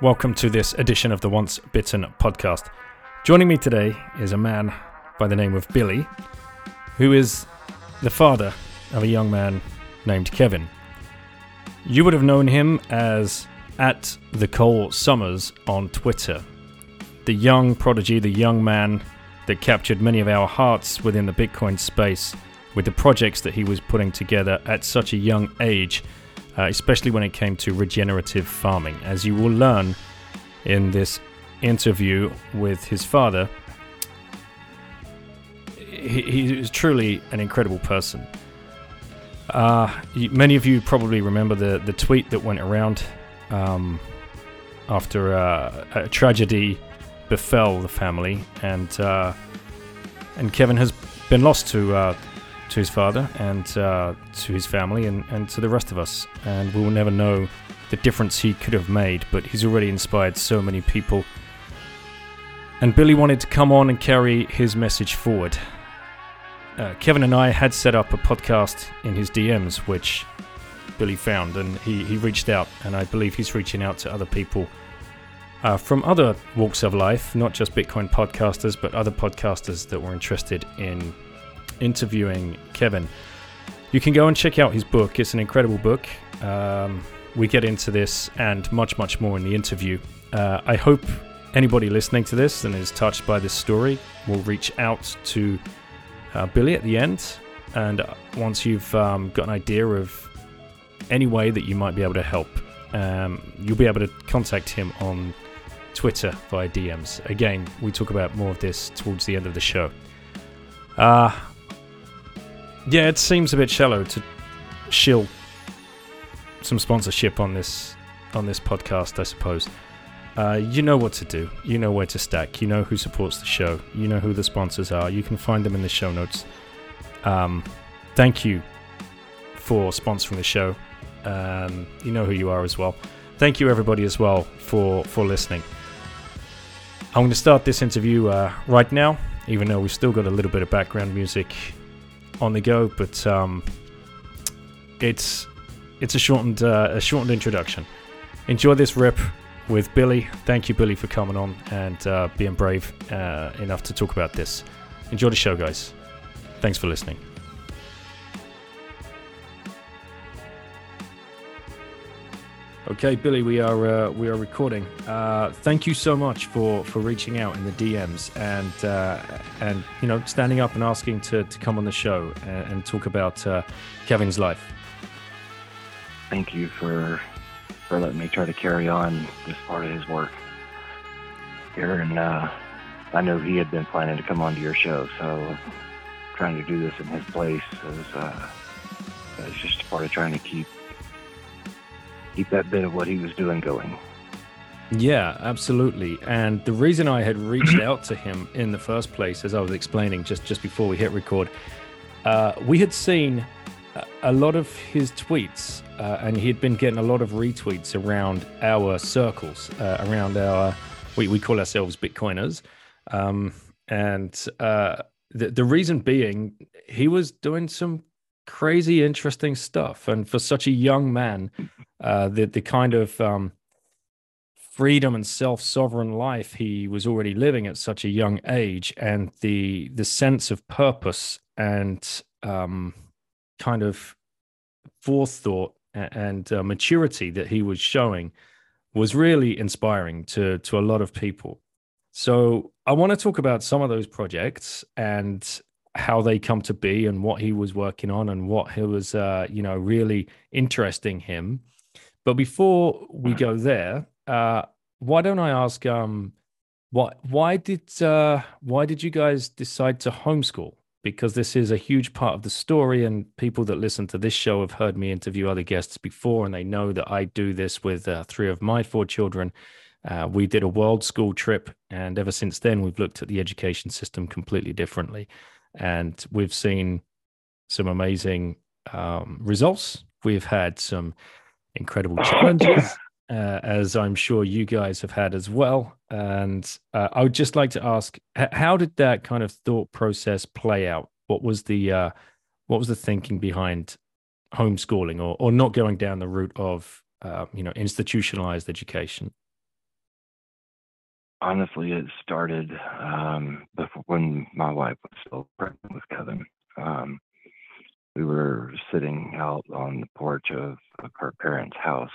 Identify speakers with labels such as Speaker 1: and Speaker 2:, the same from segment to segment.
Speaker 1: welcome to this edition of the Once Bitten podcast. Joining me today is a man by the name of Billy, who is the father of a young man named Kevin. You would have known him as at the Cole Summers on Twitter, the young prodigy, the young man that captured many of our hearts within the Bitcoin space with the projects that he was putting together at such a young age, uh, especially when it came to regenerative farming. As you will learn in this interview with his father, he, he is truly an incredible person. Uh, many of you probably remember the, the tweet that went around um, after uh, a tragedy befell the family, and uh, and Kevin has been lost to uh, to his father and uh, to his family and, and to the rest of us. And we will never know the difference he could have made, but he's already inspired so many people. And Billy wanted to come on and carry his message forward. Uh, Kevin and I had set up a podcast in his DMs, which Billy found, and he, he reached out, and I believe he's reaching out to other people uh, from other walks of life, not just Bitcoin podcasters, but other podcasters that were interested in interviewing Kevin. You can go and check out his book. It's an incredible book. Um, we get into this and much, much more in the interview. Uh, I hope anybody listening to this and is touched by this story will reach out to uh, Billy at the end. And once you've um, got an idea of any way that you might be able to help, um, you'll be able to contact him on Twitter via DMs. Again, we talk about more of this towards the end of the show. Uh, yeah, it seems a bit shallow to shill some sponsorship on this on this podcast, I suppose. Uh, you know what to do. You know where to stack. You know who supports the show. You know who the sponsors are. You can find them in the show notes. Um, thank you for sponsoring the show. Um, you know who you are as well. Thank you everybody as well for for listening. I'm going to start this interview uh, right now, even though we've still got a little bit of background music on the go, but um, it's it's a shortened uh, a shortened introduction. Enjoy this rip with Billy. Thank you, Billy, for coming on and uh, being brave uh, enough to talk about this. Enjoy the show, guys. Thanks for listening. Okay, Billy, we are uh, we are recording. Uh, thank you so much for for reaching out in the DMs and uh, and you know standing up and asking to, to come on the show and, and talk about uh, Kevin's life.
Speaker 2: Thank you for for letting me try to carry on this part of his work here, and uh, I know he had been planning to come onto your show, so trying to do this in his place is uh, is just part of trying to keep keep that bit of what he was doing going.
Speaker 1: Yeah, absolutely. And the reason I had reached out to him in the first place, as I was explaining just just before we hit record, uh, we had seen a lot of his tweets, uh, and he had been getting a lot of retweets around our circles, uh, around our we we call ourselves Bitcoiners, um, and uh, the the reason being he was doing some crazy interesting stuff, and for such a young man uh, the the kind of um, freedom and self sovereign life he was already living at such a young age, and the the sense of purpose and um, kind of forethought and uh, maturity that he was showing was really inspiring to to a lot of people. So I want to talk about some of those projects and how they come to be and what he was working on and what he was uh, you know really interesting him but before we go there, uh, why don't I ask, um, what, why did uh, why did you guys decide to homeschool? Because this is a huge part of the story, and people that listen to this show have heard me interview other guests before, and they know that I do this with uh, three of my four children. Uh, we did a world school trip, and ever since then, we've looked at the education system completely differently. And we've seen some amazing um, results. We've had some incredible challenges, uh, as I'm sure you guys have had as well. And uh, I would just like to ask, how did that kind of thought process play out? What was the uh, what was the thinking behind homeschooling or or not going down the route of uh, you know institutionalized education?
Speaker 2: Honestly, it started um, before when my wife was still pregnant with Kevin. Um, we were sitting out on the porch of, her parents' house,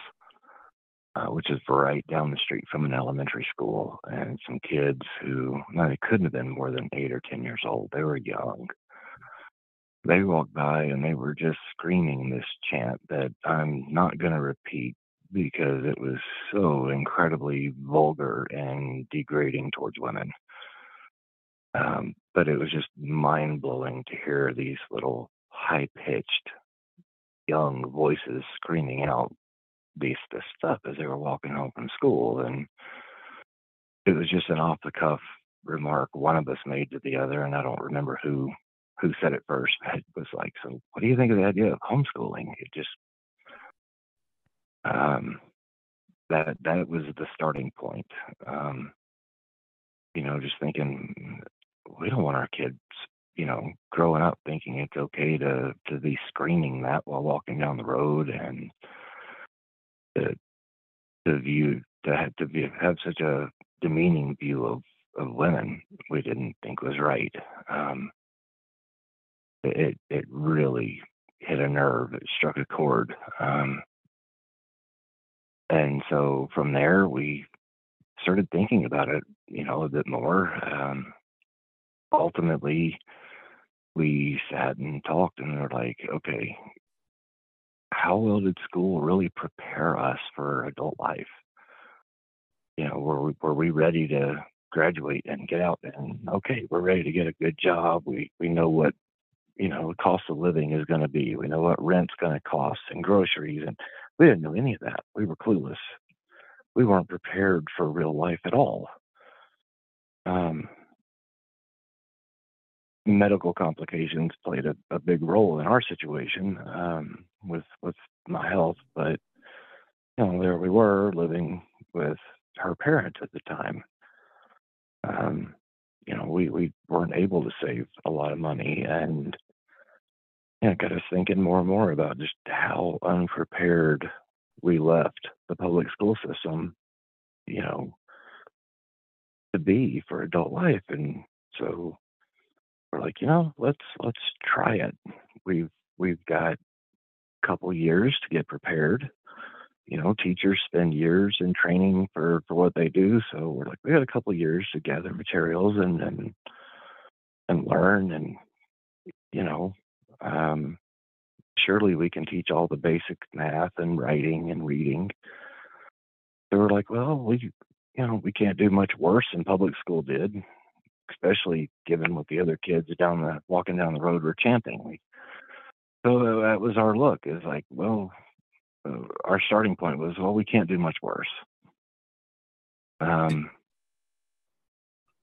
Speaker 2: uh, which is right down the street from an elementary school, and some kids who, no, they couldn't have been more than eight or ten years old. They were young. They walked by and they were just screaming this chant that I'm not going to repeat because it was so incredibly vulgar and degrading towards women. Um, but it was just mind blowing to hear these little high pitched young voices screaming out this stuff as they were walking home from school and it was just an off the cuff remark one of us made to the other and I don't remember who who said it first. but It was like, so what do you think of the idea of homeschooling? It just um that that was the starting point. Um, you know, just thinking we don't want our kids you know, growing up thinking it's okay to to be screaming that while walking down the road and to to view to have to be, have such a demeaning view of of women we didn't think was right. Um, it it really hit a nerve. It struck a chord. Um, and so from there we started thinking about it, you know, a bit more. Um, ultimately, we sat and talked and we're like, okay, how well did school really prepare us for adult life? You know, were we, were we ready to graduate and get out and okay, we're ready to get a good job. We we know what you know the cost of living is going to be. We know what rent's going to cost and groceries, and we didn't know any of that. We were clueless. We weren't prepared for real life at all. Um, medical complications played a, a big role in our situation um, with with my health. But you know, there we were living with her parents at the time. Um, you know, we we weren't able to save a lot of money, and you know, got us thinking more and more about just how unprepared we left the public school system. You know, to be for adult life, and so we're like, you know, let's let's try it. We've we've got a couple years to get prepared. You know, teachers spend years in training for for what they do, so we're like, we got a couple years to gather materials and and and learn, and you know, um, surely we can teach all the basic math and writing and reading. They we're like, well, we you know we can't do much worse than public school did especially given what the other kids down the walking down the road were chanting. So that was our look. Is like, well, uh, our starting point was, well, we can't do much worse. Um,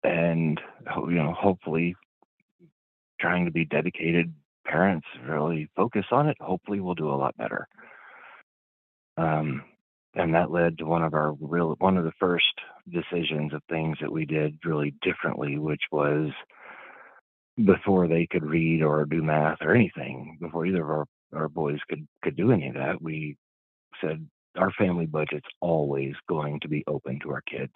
Speaker 2: and you know, hopefully, trying to be dedicated parents really focus on it. Hopefully, we'll do a lot better. Um, and that led to one of our real one of the first decisions of things that we did really differently, which was before they could read or do math or anything, before either of our, our boys could could do any of that, we said our family budget's always going to be open to our kids.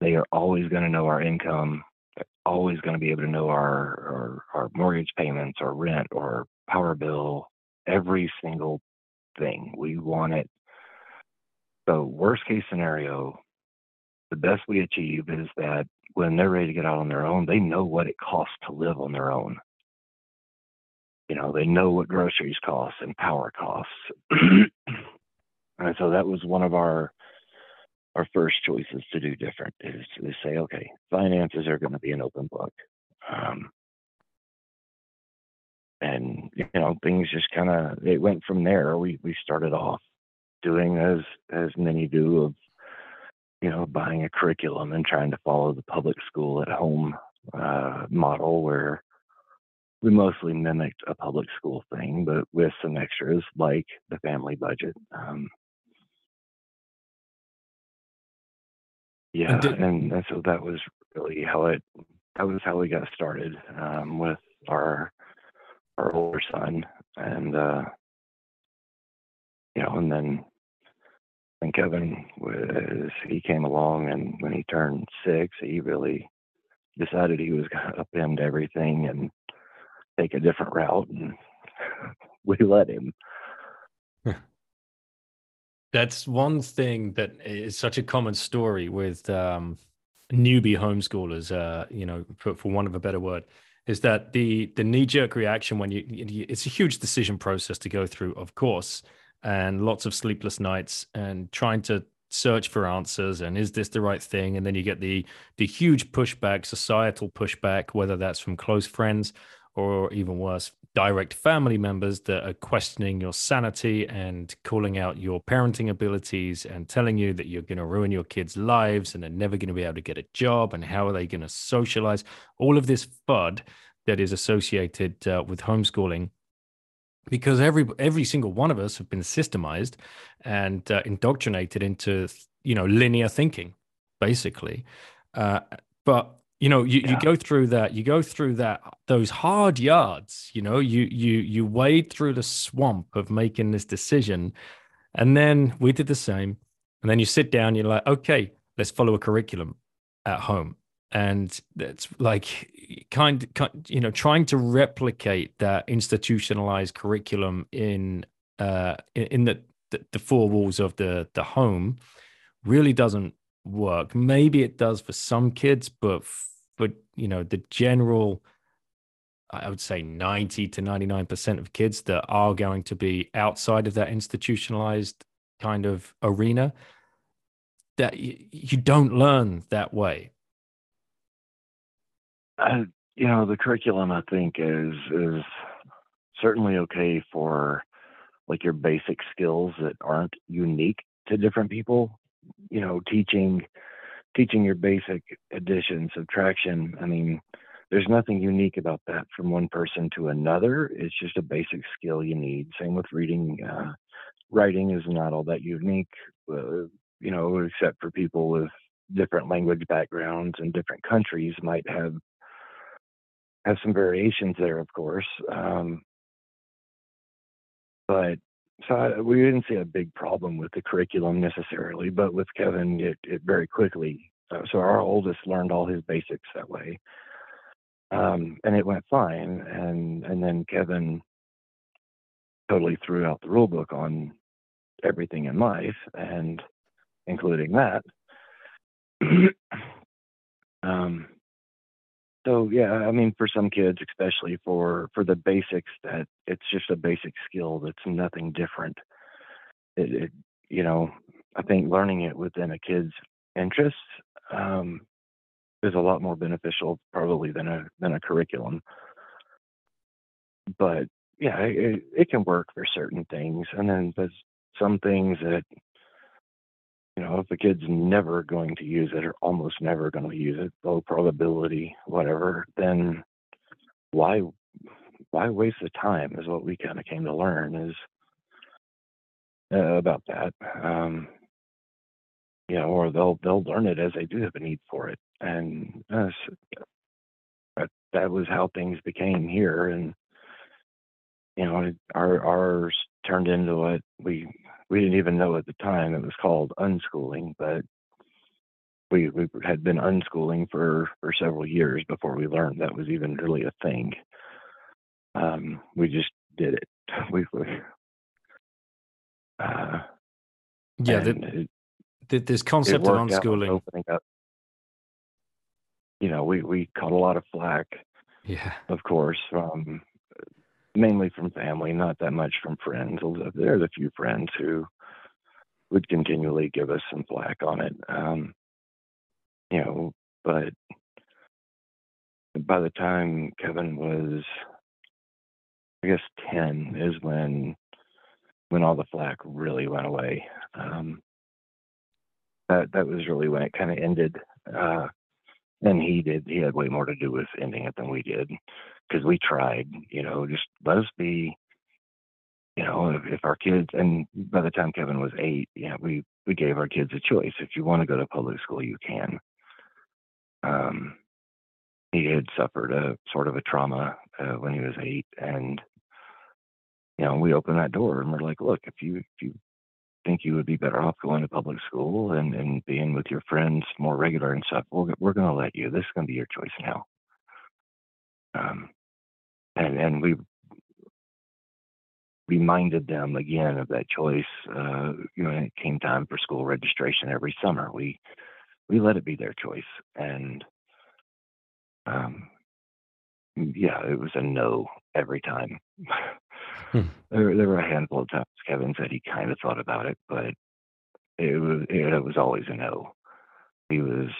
Speaker 2: They are always going to know our income. They're always going to be able to know our, our our mortgage payments or rent or power bill, every single thing. We want it so, worst case scenario, the best we achieve is that when they're ready to get out on their own, they know what it costs to live on their own. You know, they know what groceries cost and power costs. and so that was one of our our first choices to do different is to say, okay, finances are going to be an open book. Um, and you know, things just kind of it went from there. We we started off doing as as many do of you know, buying a curriculum and trying to follow the public school at home uh, model where we mostly mimicked a public school thing, but with some extras like the family budget. Um, yeah, and, and, and so that was really how it. That was how we got started um, with our our older son, and uh, you know, and then and Kevin was he came along, and when he turned six, he really decided he was to upend everything and take a different route, and we let him.
Speaker 1: That's one thing that is such a common story with um, newbie homeschoolers. Uh, you know, for, for want of a better word, is that the the knee jerk reaction when you it's a huge decision process to go through, of course, and lots of sleepless nights and trying to search for answers and is this the right thing and then you get the the huge pushback societal pushback whether that's from close friends or even worse, direct family members that are questioning your sanity and calling out your parenting abilities and telling you that you're going to ruin your kids' lives and they're never going to be able to get a job and how are they going to socialize. All of this FUD that is associated uh, with homeschooling because every every single one of us have been systemized and uh, indoctrinated into you know linear thinking basically. Uh, but you know you, yeah. you go through that you go through that those hard yards you know you you you wade through the swamp of making this decision and then we did the same. And then you sit down you're like okay let's follow a curriculum at home and it's like kind, kind you know trying to replicate that institutionalized curriculum in uh in, the, the the four walls of the the home really doesn't work. Maybe it does for some kids, but but you know the general, I would say ninety to ninety nine percent of kids that are going to be outside of that institutionalized kind of arena, that you don't learn that way.
Speaker 2: Uh, you know, the curriculum I think is is certainly okay for like your basic skills that aren't unique to different people you know, teaching teaching your basic addition, subtraction. I mean, there's nothing unique about that from one person to another. It's just a basic skill you need. Same with reading. Uh, writing is not all that unique, uh, you know, except for people with different language backgrounds and different countries might have have some variations there, of course. Um, but so I, we didn't see a big problem with the curriculum necessarily, but with Kevin, it, it very quickly. Uh, so our oldest learned all his basics that way, um, and it went fine. And and then Kevin totally threw out the rule book on everything in life, and including that. um, so yeah, I mean, for some kids, especially for for the basics, that it's just a basic skill that's nothing different. It, it you know, I think learning it within a kid's interests um, is a lot more beneficial, probably than a than a curriculum. But yeah, it, it can work for certain things, and then there's some things that you know, if a kid's never going to use it or almost never going to use it, low probability, whatever, then why why waste the time is what we kind of came to learn is uh, about that. Um, you know, or they'll they'll learn it as they do have a need for it, and uh, that that was how things became here, and you know, our ours turned into what we we didn't even know at the time it was called unschooling, but we we had been unschooling for for several years before we learned that was even really a thing. Um, we just did it. We, we uh,
Speaker 1: yeah, the, it, the, this concept of unschooling. opening Up,
Speaker 2: you know, we we caught a lot of flack.
Speaker 1: Yeah,
Speaker 2: of course, from mainly from family, not that much from friends. Although there's a few friends who would continually give us some flack on it. Um, you know, but by the time Kevin was, I guess, 10 is when when all the flack really went away. Um, that that was really when it kind of ended. Uh, and he did. He had way more to do with ending it than we did, because we tried. You know, just let us be. You know, if, if our kids, and by the time Kevin was eight, yeah, we we gave our kids a choice. If you want to go to public school, you can. Um, he had suffered a sort of a trauma uh, when he was eight, and you know, we opened that door and we're like, look, if you if you think you would be better off going to public school and, and being with your friends more regular and stuff, we're, we're going to let you. This is going to be your choice now. Um, and, and we reminded them again of that choice. Uh, you know, when it came time for school registration every summer, we, we let it be their choice. And, um, yeah, it was a no every time. Hmm. There, there were a handful of times Kevin said he kind of thought about it, but it was it was always a no. He was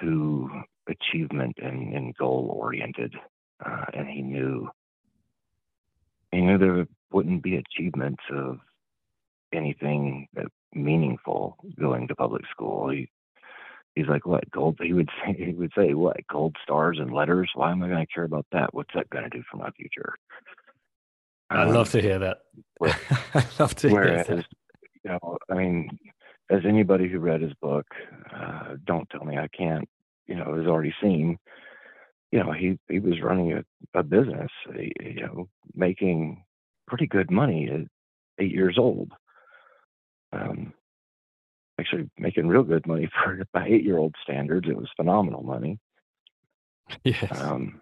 Speaker 2: too achievement and, and goal oriented, uh, and he knew he knew there wouldn't be achievements of anything meaningful going to public school. He he's like, what gold? He would say he would say what gold stars and letters. Why am I going to care about that? What's that going to do for my future?
Speaker 1: I um, love to hear that. Where, I love to whereas, hear that.
Speaker 2: You know, I mean, as anybody who read his book, uh, don't tell me I can't. You know, has already seen. You know, he he was running a, a business. You know, making pretty good money at eight years old. Um, actually making real good money for by eight year old standards. It was phenomenal money.
Speaker 1: Yes.
Speaker 2: Um,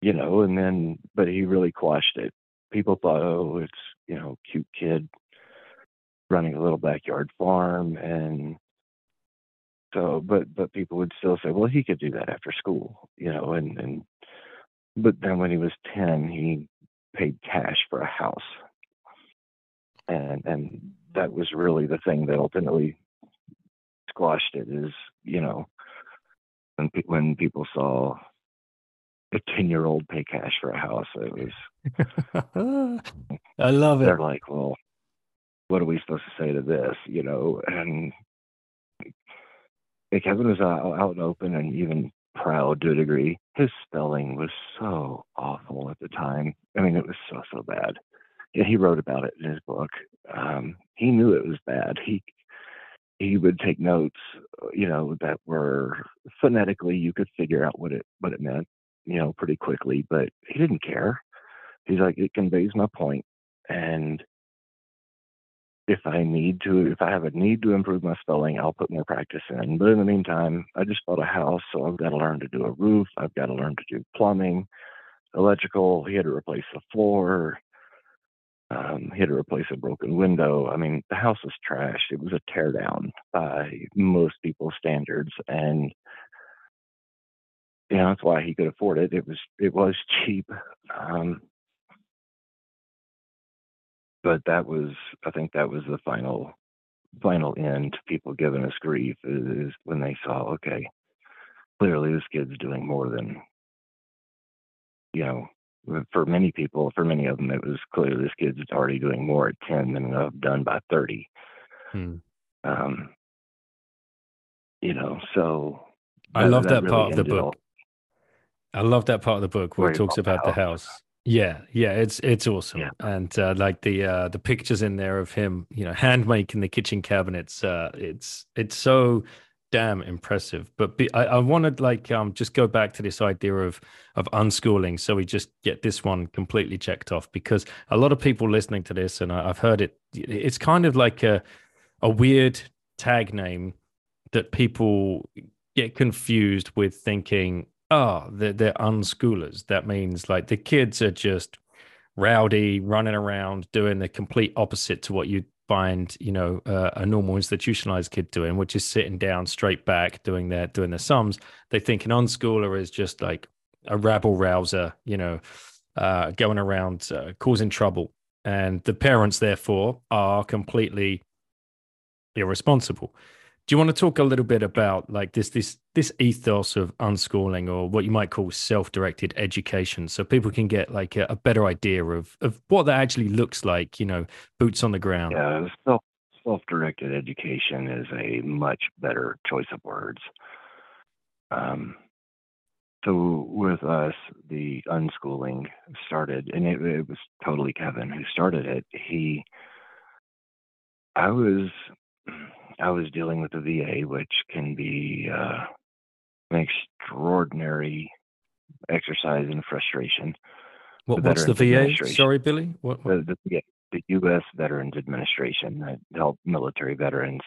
Speaker 2: you know, and then, but he really quashed it. People thought, oh, it's, you know, cute kid running a little backyard farm. And so, but, but people would still say, well, he could do that after school, you know, and, and, but then when he was 10, he paid cash for a house. And, and that was really the thing that ultimately squashed it is, you know, when, when people saw a 10 year old pay cash for a house. It
Speaker 1: was, I love
Speaker 2: it. They're like, well, what are we supposed to say to this? You know, and Kevin was out, out and open and even proud to a degree. His spelling was so awful at the time. I mean, it was so, so bad. And he wrote about it in his book. Um, he knew it was bad. He, he would take notes, you know, that were phonetically you could figure out what it what it meant you know, pretty quickly, but he didn't care. He's like, it conveys my point, and if I need to, if I have a need to improve my spelling, I'll put more practice in. But in the meantime, I just bought a house, so I've got to learn to do a roof. I've got to learn to do plumbing, electrical. He had to replace the floor. Um, he had to replace a broken window. I mean, the house was trashed. It was a tear down by most people's standards, and you know, that's why he could afford it. It was it was cheap. Um, but that was I think that was the final final end people giving us grief is, when they saw, okay, clearly this kid's doing more than you know, for many people, for many of them, it was clear this kid's already doing more at 10 than I've done by 30. Hmm. Um, you know, so.
Speaker 1: I love that, that really part of the book. I love that part of the book where, it talks about the house. Yeah, yeah, it's it's awesome, yeah. and uh, like the uh, the pictures in there of him, you know, hand making the kitchen cabinets. Uh, it's it's so damn impressive. But be, I, I wanted like um just go back to this idea of of unschooling, so we just get this one completely checked off because a lot of people listening to this, and I, I've heard it, it's kind of like a a weird tag name that people get confused with thinking oh, they're, they're unschoolers. That means like the kids are just rowdy, running around, doing the complete opposite to what you find, you know, uh, a normal institutionalized kid doing, which is sitting down straight back, doing their doing their sums. They think an unschooler is just like a rabble rouser, you know, uh, going around uh, causing trouble, and the parents therefore are completely irresponsible do you want to talk a little bit about like this this this ethos of unschooling or what you might call self-directed education so people can get like a, a, better idea of of what that actually looks like you know boots on the ground
Speaker 2: yeah self self-directed education is a much better choice of words. Um, so with us, the unschooling started, and it, it was totally Kevin who started it. He, I was, I was dealing with the VA, which can be uh, an extraordinary exercise in frustration.
Speaker 1: What, what's the VA? Sorry, Billy. What,
Speaker 2: what? The, the, the U.S. Veterans Administration that help military veterans.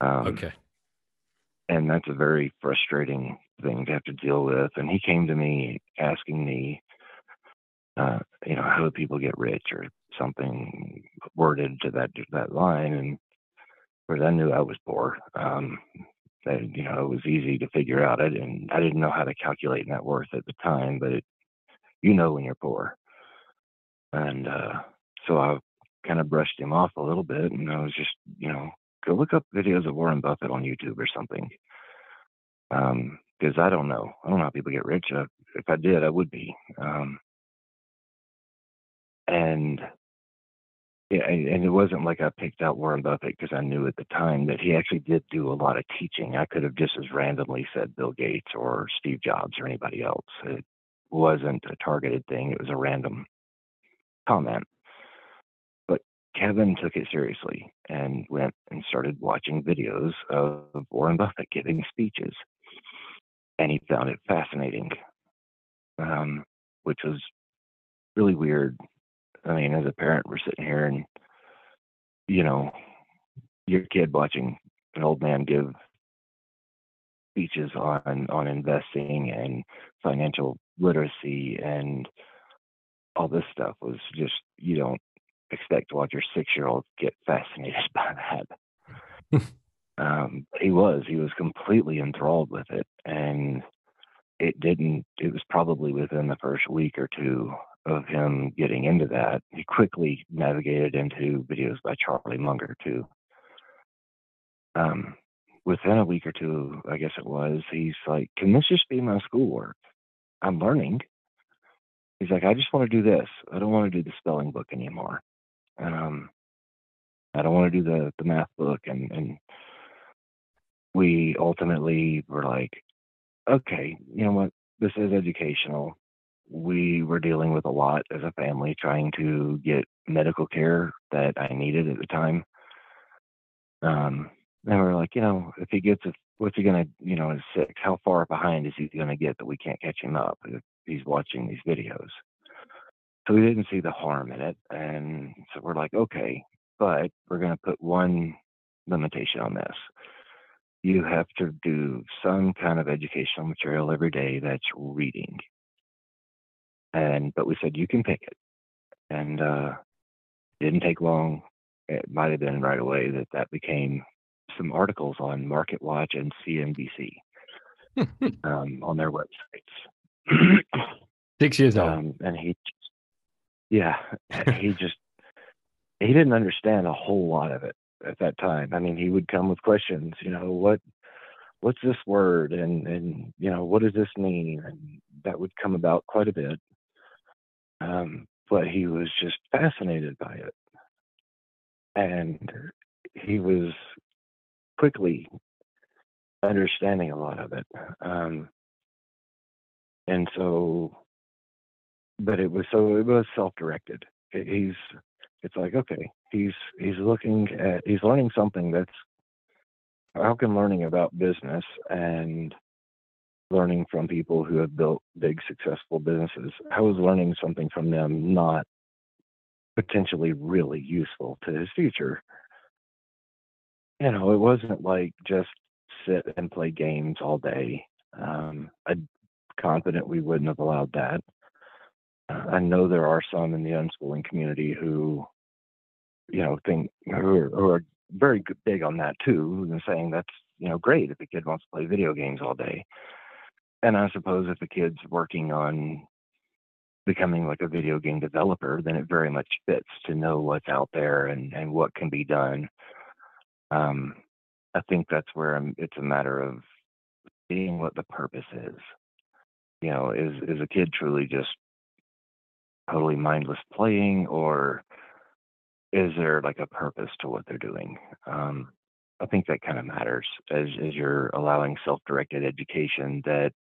Speaker 1: Um, okay.
Speaker 2: And that's a very frustrating thing to have to deal with. And he came to me asking me, uh, you know, how do people get rich or something worded to that that line. And because I knew I was poor, um, that you know it was easy to figure out. I didn't I didn't know how to calculate net worth at the time, but it, you know when you're poor. And uh, so I kind of brushed him off a little bit, and I was just you know go look up videos of Warren Buffett on YouTube or something. Um, because I don't know. I don't know how people get rich. Uh, if I did, I would be. Um, and yeah, and it wasn't like I picked out Warren Buffett because I knew at the time that he actually did do a lot of teaching. I could have just as randomly said Bill Gates or Steve Jobs or anybody else. It wasn't a targeted thing. It was a random comment. But Kevin took it seriously and went and started watching videos of Warren Buffett giving speeches and he found it fascinating, um, which was really weird. I mean, as a parent, we're sitting here and, you know, your kid watching an old man give speeches on on investing and financial literacy and all this stuff was just you don't expect to watch your six year old get fascinated by that. um, he was he was completely enthralled with it and it didn't it was probably within the first week or two of him getting into that he quickly navigated into videos by charlie munger too. Um, within a week or two i guess it was he's like can this just be my schoolwork? I'm learning. He's like i just want to do this. I don't want to do the spelling book anymore. Um, i don't want to do the the math book and and we ultimately were like, okay, you know what? This is educational. We were dealing with a lot as a family trying to get medical care that I needed at the time. Um, and we are like, you know, if he gets a, what's he gonna, you know, is six, how far behind is he gonna get that we can't catch him up if he's watching these videos? So we didn't see the harm in it, and so we're like, okay, but we're gonna put one limitation on this you have to do some kind of educational material every day that's reading. And but we said you can pick it, and uh, didn't take long. It might have been right away that that became some articles on Market Watch and CNBC um, on their websites.
Speaker 1: Six years old,
Speaker 2: um, and he, yeah, he just he didn't understand a whole lot of it at that time. I mean, he would come with questions, you know, what what's this word and and you know, what does this mean? And that would come about quite a bit. Um, but he was just fascinated by it. And he was quickly understanding a lot of it. Um, and so but it was so it was self-directed. He's it's like okay he's he's looking at he's learning something that's how can learning about business and learning from people who have built big successful businesses. How is learning something from them not potentially really useful to his future? You know it wasn't like just sit and play games all day. Um, i'm confident we wouldn't have allowed that. I know there are some in the unschooling community who, you know, think who are, who are very big on that too, and saying that's you know great if a kid wants to play video games all day. And I suppose if a kid's working on becoming like a video game developer, then it very much fits to know what's out there and and what can be done. Um, I think that's where I'm, it's a matter of seeing what the purpose is. You know, is is a kid truly just totally mindless playing or is there like a purpose to what they're doing? Um, I think that kind of matters as as you're allowing self-directed education that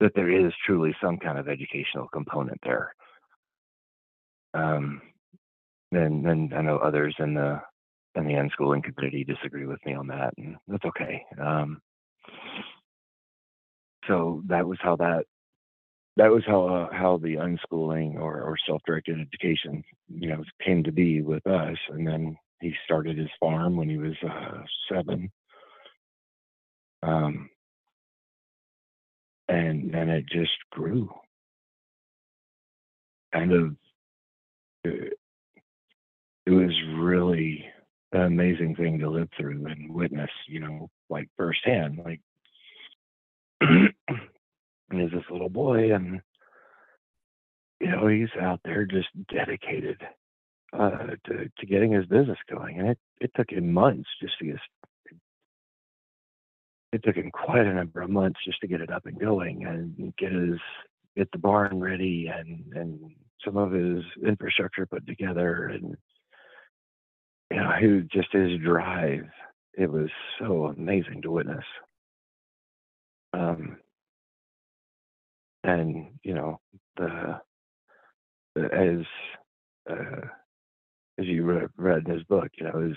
Speaker 2: that there is truly some kind of educational component there. Um, and then I know others in the in the unschooling community disagree with me on that, and that's okay. Um, so that was how that that was how uh, how the unschooling or, or self-directed education you know came to be with us and then he started his farm when he was uh, seven um, and then it just grew. Kind of it, it was really an amazing thing to live through and witness you know like firsthand like there's this little boy and you know he's out there just dedicated uh, to to getting his business going and it it took him months just to get it took him quite a number of months just to get it up and going and get his get the barn ready and and some of his infrastructure put together and you know he just his drive it was so amazing to witness. Um and you know the, the as uh, as you read, read in his book, you know, his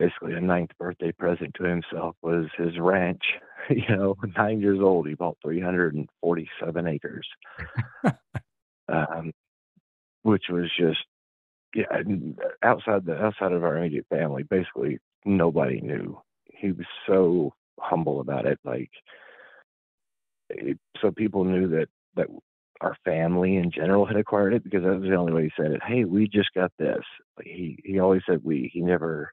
Speaker 2: basically a ninth birthday present to himself was his ranch. You know, nine years old, he bought 347 acres, um, which was just yeah. Outside the outside of our immediate family, basically nobody knew. He was so humble about it, like so people knew that that our family in general had acquired it because that was the only way he said it. Hey, we just got this. He he always said we. He never,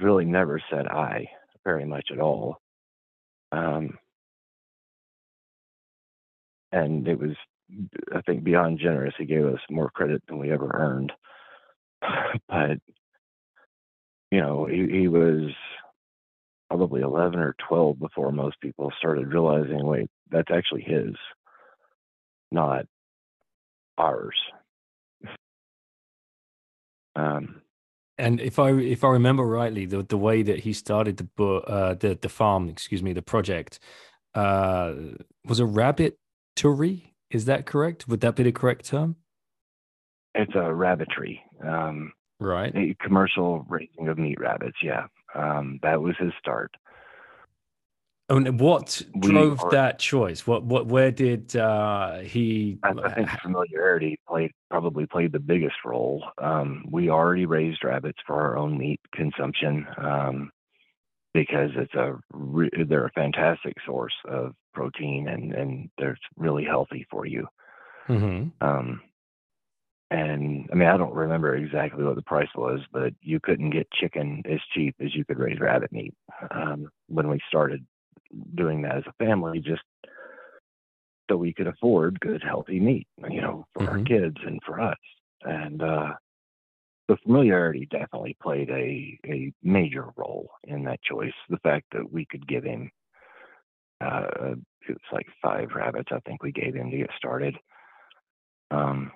Speaker 2: really never said I very much at all. Um, and it was, I think, beyond generous. He gave us more credit than we ever earned. but you know, he, he was probably 11 or 12 before most people started realizing wait that's actually his not ours um,
Speaker 1: and if I if I remember rightly, the the way that he started the book, uh, the the farm, excuse me, the project, uh, was a rabbit toury. Is that correct? Would that be the correct term?
Speaker 2: It's a rabbitry. Um,
Speaker 1: right.
Speaker 2: A commercial raising of meat rabbits. Yeah. Um, that was his start.
Speaker 1: And what drove are, that choice? What what where did uh, he?
Speaker 2: I, I, think familiarity played probably played the biggest role. Um, we already raised rabbits for our own meat consumption um, because it's a they're a fantastic source of protein and and they're really healthy for you.
Speaker 1: Mm-hmm.
Speaker 2: Um, and I mean, I don't remember exactly what the price was, but you couldn't get chicken as cheap as you could raise rabbit meat um, when we started doing that as a family, just so we could afford good, healthy meat, you know, for mm-hmm. our kids and for us. And uh, the familiarity definitely played a, a major role in that choice. The fact that we could give him, uh, it was like five rabbits, I think we gave him to get started. Um,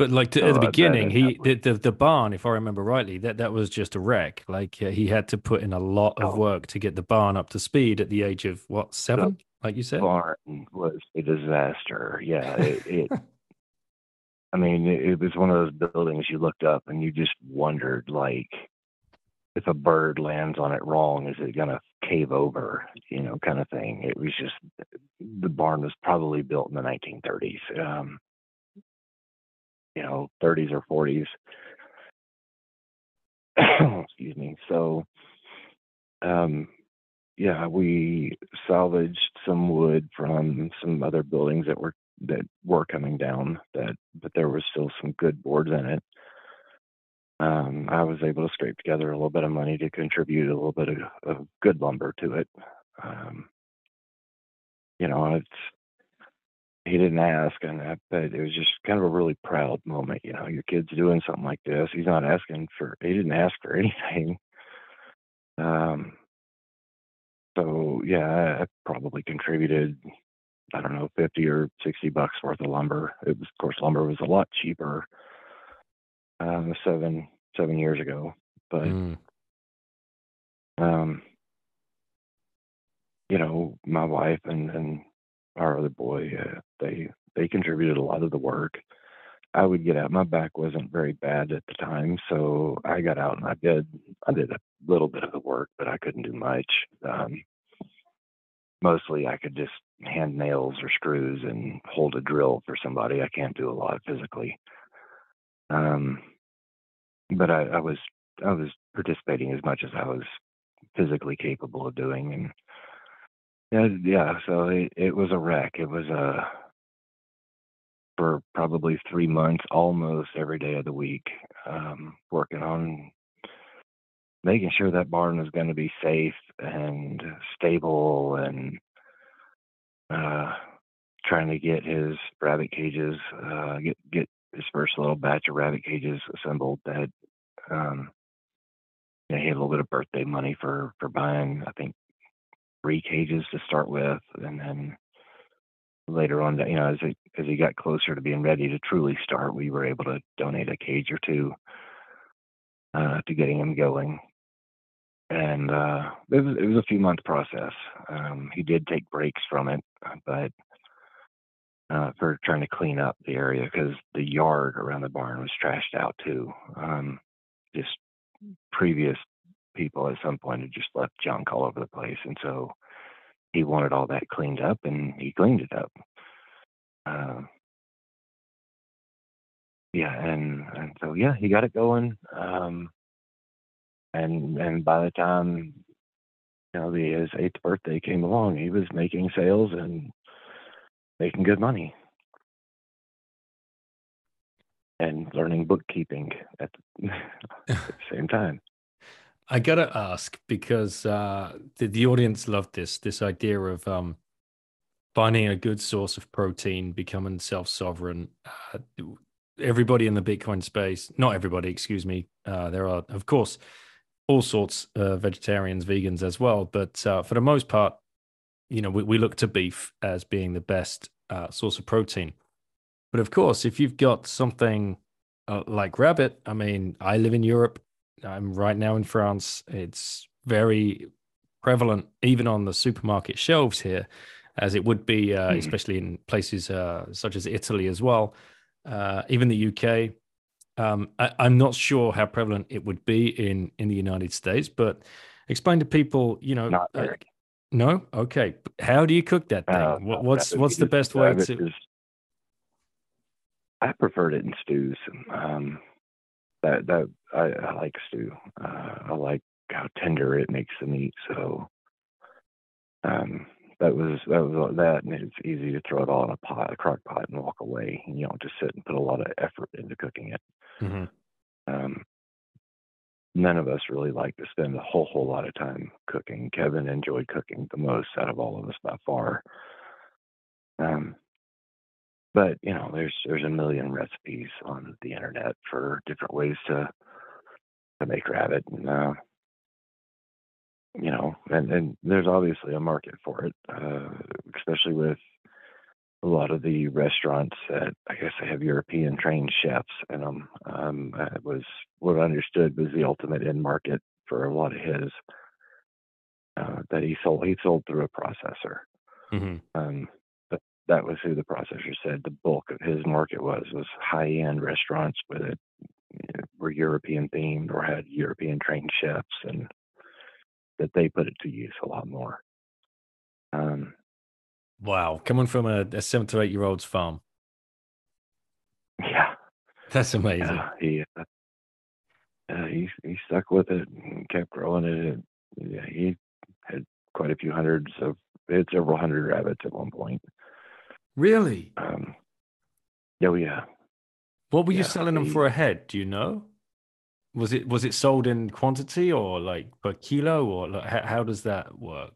Speaker 1: but like to, at the beginning, he the, the, the barn, if I remember rightly, that that was just a wreck. Like uh, he had to put in a lot of oh. work to get the barn up to speed at the age of what seven, the like you said.
Speaker 2: Barn was a disaster. Yeah, it. it I mean, it, it was one of those buildings you looked up and you just wondered, like, if a bird lands on it wrong, is it gonna cave over? You know, kind of thing. It was just the barn was probably built in the 1930s. Um, you know 30s or 40s excuse me. So um yeah we salvaged some wood from some other buildings that were that were coming down that but there was still some good boards in it. Um, I was able to scrape together a little bit of money to contribute a little bit of, of good lumber to it. Um, you know, it's he didn't ask, and that, but it was just kind of a really proud moment. You know, your kid's doing something like this. He's not asking for. He didn't ask for anything. Um. So yeah, I probably contributed. I don't know, fifty or sixty bucks worth of lumber. It was, of course, lumber was a lot cheaper uh, seven seven years ago. But
Speaker 1: Mm.
Speaker 2: um, you know, my wife and and our other boy, uh, they they contributed a lot of the work. I would get out. My back wasn't very bad at the time, so I got out and I did I did a little bit of the work, but I couldn't do much. Um, mostly, I could just hand nails or screws and hold a drill for somebody. I can't do a lot physically. Um, but I, I was I was participating as much as I was physically capable of doing, and yeah, yeah. So it, it was a wreck. It was a for probably three months, almost every day of the week, um, working on making sure that barn was going to be safe and stable, and uh, trying to get his rabbit cages, uh, get get his first little batch of rabbit cages assembled. That um, you know, he had a little bit of birthday money for for buying, I think, three cages to start with, and then later on, you know, as he as he got closer to being ready to truly start, we were able to donate a cage or two uh, to getting him going. And uh, it was it was a few month process. Um, he did take breaks from it, but uh, for trying to clean up the area because the yard around the barn was trashed out too. Um, just previous people at some point had just left junk all over the place, and so he wanted all that cleaned up, and he cleaned it up. Uh, yeah, and and so yeah, he got it going. Um, and and by the time you know the his eighth birthday came along, he was making sales and making good money and learning bookkeeping at the, at the same time.
Speaker 1: I gotta ask because uh, the the audience loved this this idea of um, finding a good source of protein, becoming self sovereign. Uh, everybody in the Bitcoin space, not everybody, excuse me. Uh, there are, of course, all sorts of vegetarians, vegans as well, but uh, for the most part, you know, we, we look to beef as being the best uh, source of protein. But of course, if you've got something uh, like rabbit, I mean, I live in Europe. I'm right now in France. It's very prevalent, even on the supermarket shelves here, as it would be, uh,
Speaker 2: Mhm.
Speaker 1: especially in places uh, such as Italy as well, uh, even the UK. Um, I, I'm not sure how prevalent it would be in in the United States, but explain to people, you know, uh, no, okay. How do you cook that thing?
Speaker 2: Uh,
Speaker 1: what, what's what's the best way to?
Speaker 2: is- I preferred it in stews. Um, that that I, I like stew. Uh, I like how tender it makes the meat. So um, that was that was that, and it's easy to throw it all in a pot, a crock pot, and walk away. You don't just sit and put a lot of effort into cooking it.
Speaker 1: Mhm.
Speaker 2: Um, none of us really like to spend a whole whole lot of time cooking. Kevin enjoyed cooking the most out of all of us by far. Um, but you know, there's there's a million recipes on the internet for different ways to to make rabbit, and uh, you know, and and there's obviously a market for it, uh, especially with a lot of the restaurants that I guess they have European trained chefs and them. Um, uh, it was what I understood was the ultimate end market for a lot of his uh, that he sold. He sold through a processor.
Speaker 1: Mhm.
Speaker 2: Um, but that was who the processor said the bulk of his market was was high end restaurants with were European themed or had European trained chefs and that they put it to use a lot more. Um,
Speaker 1: Wow, coming from a, a seven to eight year old's farm,
Speaker 2: yeah,
Speaker 1: that's amazing.
Speaker 2: yeah, he uh, uh, he he stuck with it and kept growing it. Yeah, he had quite a few hundreds of had several hundred rabbits at one point.
Speaker 1: Really?
Speaker 2: Um, oh yeah,
Speaker 1: What were you
Speaker 2: Yeah,
Speaker 1: selling them for a head? Do you know? Was it was it sold in quantity or like per kilo or like, how, how does that work?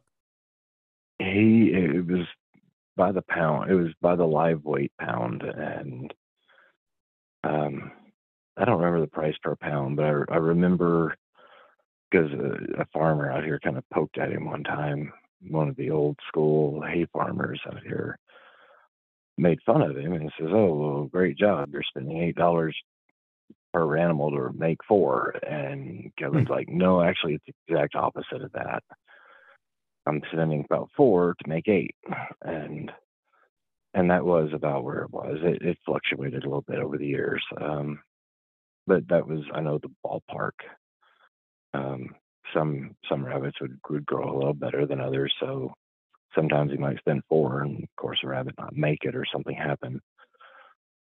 Speaker 2: he it was by the pound. It was by the live weight pound, and um, I don't remember the price per pound, but I, I remember because a, a farmer out here kind of poked at him one time. One of the old school hay farmers out here made fun of him and says, "Oh, well, great job! You're spending eight dollars per animal to make four. And Kevin's like, no, actually, it's the exact opposite of that. I'm spending about four to make eight. And and that was about where it was. It, it fluctuated a little bit over the years, um, but that was I know the ballpark. Um, some some rabbits would, would grow a little better than others, so sometimes he might spend four, and of course a rabbit not make it or something happen.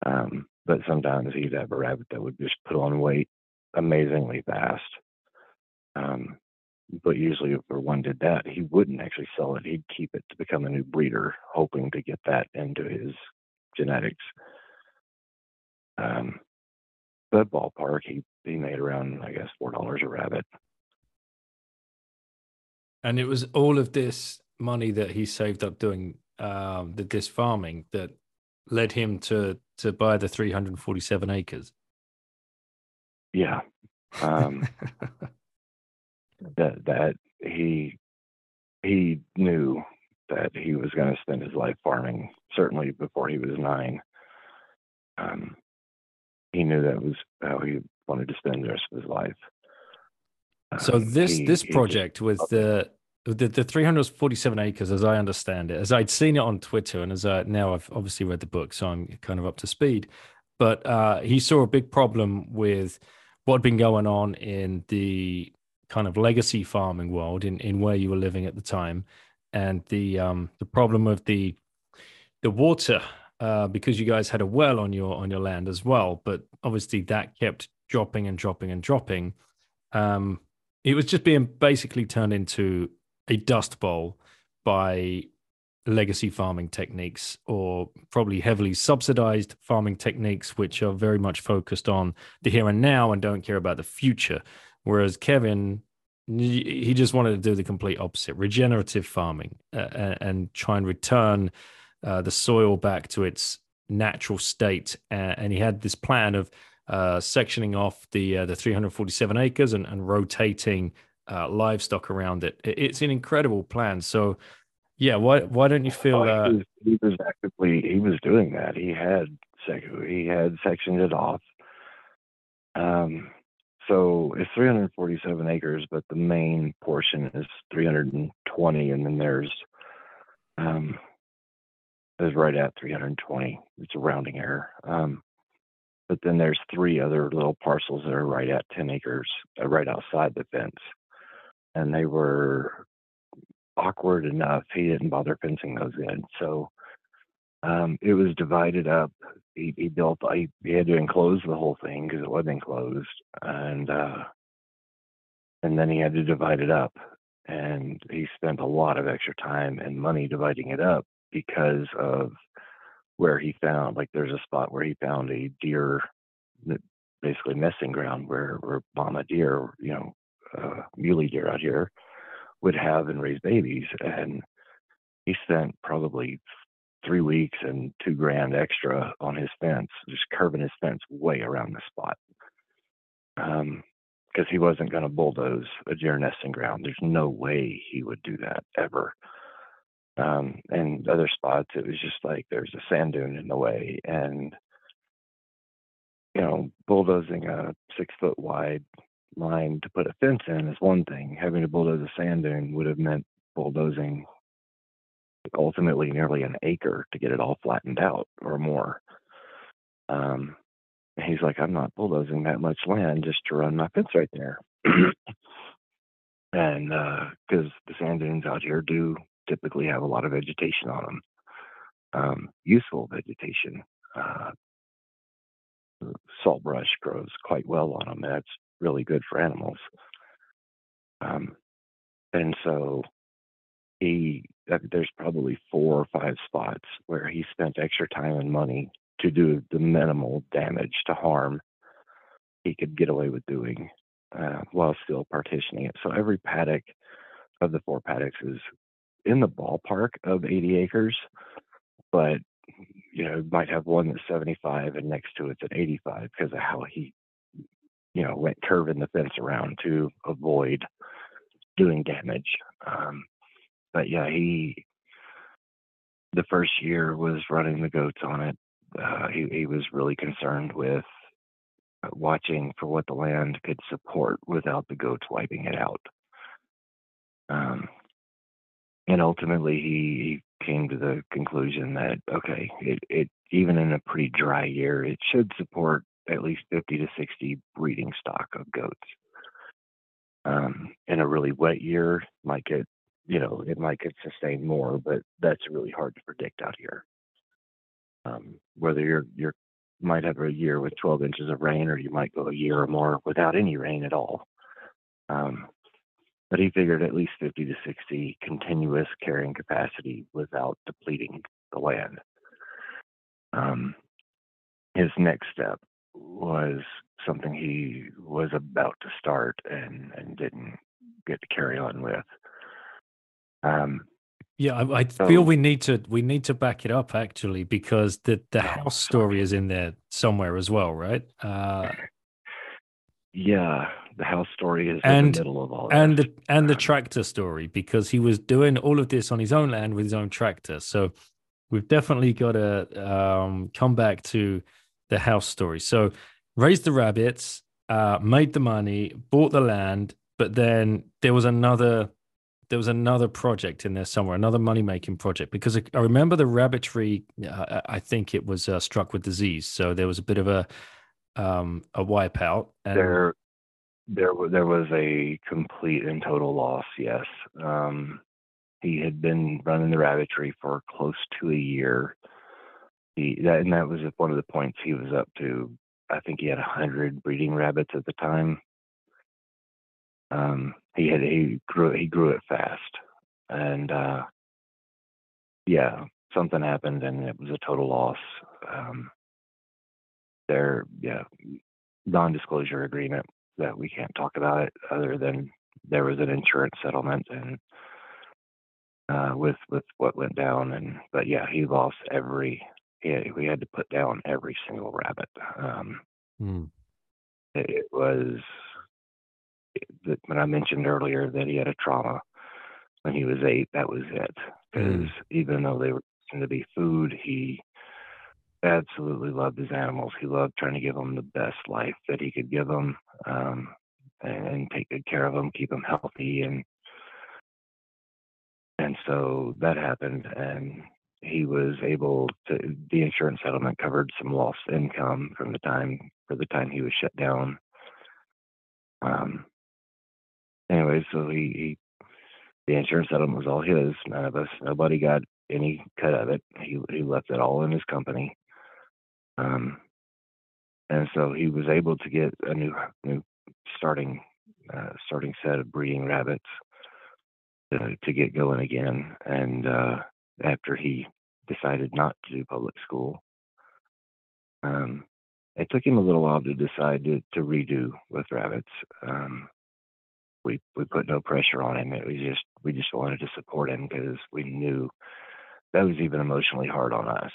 Speaker 2: Um, but sometimes he'd have a rabbit that would just put on weight amazingly fast. Um, but usually, if one did that, he wouldn't actually sell it. He'd keep it to become a new breeder, hoping to get that into his genetics. Um, but ballpark, he he made around, I guess, four dollars a rabbit.
Speaker 1: And it was all of this money that he saved up doing um, the this farming that led him to to buy the 347 acres.
Speaker 2: Yeah. Um, that that he he knew that he was going to spend his life farming. Certainly before he was nine, um, he knew that was how he wanted to spend the rest of his life.
Speaker 1: Um, so this he, this project with the the, the 347 acres, as I understand it, as I'd seen it on Twitter, and as I now I've obviously read the book, so I'm kind of up to speed. But uh, he saw a big problem with what had been going on in the kind of legacy farming world in, in where you were living at the time, and the um, the problem of the the water uh, because you guys had a well on your on your land as well, but obviously that kept dropping and dropping and dropping. Um, it was just being basically turned into a dust bowl by legacy farming techniques or probably heavily subsidized farming techniques which are very much focused on the here and now and don't care about the future. Whereas kevin he just wanted to do the complete opposite regenerative farming uh, and try and return uh, the soil back to its natural state. And he had this plan of uh, sectioning off the uh, the 347 acres and, and rotating uh, livestock around it. It's an incredible plan. So, yeah, why why don't you feel
Speaker 2: oh, he, was, he was actively he was doing that. He had he had sectioned it off. Um, so it's 347 acres, but the main portion is 320, and then there's um, is right at 320. It's a rounding error. Um, but then there's three other little parcels that are right at 10 acres, uh, right outside the fence and they were awkward enough. He didn't bother fencing those in. So um, it was divided up. He, he built, he, he, had to enclose the whole thing because it wasn't enclosed. And, uh, and then he had to divide it up. And he spent a lot of extra time and money dividing it up because of where he found, like, there's a spot where he found a deer, basically nesting ground where, where mama deer, you know, uh, muley deer out here would have and raise babies. And he spent probably three weeks and two grand extra on his fence, just curving his fence way around the spot. Um, because he wasn't going to bulldoze a deer nesting ground. There's no way he would do that ever. Um, and other spots, it was just like there's a sand dune in the way, and you know, bulldozing a six foot wide line to put a fence in is one thing. Having to bulldoze a sand dune would have meant bulldozing ultimately nearly an acre to get it all flattened out or more. Um, he's like, I'm not bulldozing that much land just to run my fence right there. and because uh, the sand dunes out here do typically have a lot of vegetation on them, um, useful vegetation. Uh, salt brush grows quite well on them. That's really good for animals. Um, and so he, there's probably four or five spots where he spent extra time and money to do the minimal damage to harm he could get away with doing uh, while still partitioning it. So every paddock of the four paddocks is in the ballpark of 80 acres, but you know, might have one that's 75 and next to it's at 85 because of how he you know, went curving the fence around to avoid doing damage. Um, but yeah, he the first year was running the goats on it. Uh, he he was really concerned with watching for what the land could support without the goats wiping it out. Um, and ultimately, he, he came to the conclusion that okay, it, it even in a pretty dry year, it should support at least 50 to 60 breeding stock of goats. Um, in a really wet year, might get you know it might get sustained more, but that's really hard to predict out here. Um, whether you're you're might have a year with 12 inches of rain, or you might go a year or more without any rain at all. Um, but he figured at least 50 to 60 continuous carrying capacity without depleting the land. Um, his next step was something he was about to start and, and didn't get to carry on with. Um,
Speaker 1: yeah, I, I feel we need to we need to back it up actually because the the house story is in there somewhere as well, right? Uh,
Speaker 2: yeah, the house story is and, in the middle of all
Speaker 1: and
Speaker 2: this.
Speaker 1: the and the tractor story because he was doing all of this on his own land with his own tractor. So we've definitely got to um, come back to the house story. So raised the rabbits, uh, made the money, bought the land, but then there was another there was another project in there somewhere, another money making project. Because I remember the rabbitry, uh, I think it was uh, struck with disease, so there was a bit of a um, a wipeout.
Speaker 2: And... There, there, there was a complete and total loss. Yes, um, he had been running the rabbitry for close to a year. He that and that was one of the points he was up to. I think he had a hundred breeding rabbits at the time. Um, he had he grew he grew it fast, and uh, yeah, something happened and it was a total loss. Um, there, yeah, non-disclosure agreement that we can't talk about it other than there was an insurance settlement and uh, with with what went down and but yeah he lost every yeah we had to put down every single rabbit um, mm. it, it, was that when I mentioned earlier that he had a trauma when he was eight, that was it. Because mm. even though they were going to be food, he absolutely loved his animals. He loved trying to give them the best life that he could give them, um, and, and take good care of them, keep them healthy, and and so that happened, and he was able to. The insurance settlement covered some lost income from the time for the time he was shut down. Um, anyway, so he, he the insurance settlement was all his. None of us, nobody got any cut of it. He he left it all in his company. Um, and so he was able to get a new new starting uh, starting set of breeding rabbits to, to get going again. And uh, after he decided not to do public school, um, it took him a little while to decide to, to redo with rabbits. Um, we we put no pressure on him. It was just we just wanted to support him because we knew that was even emotionally hard on us.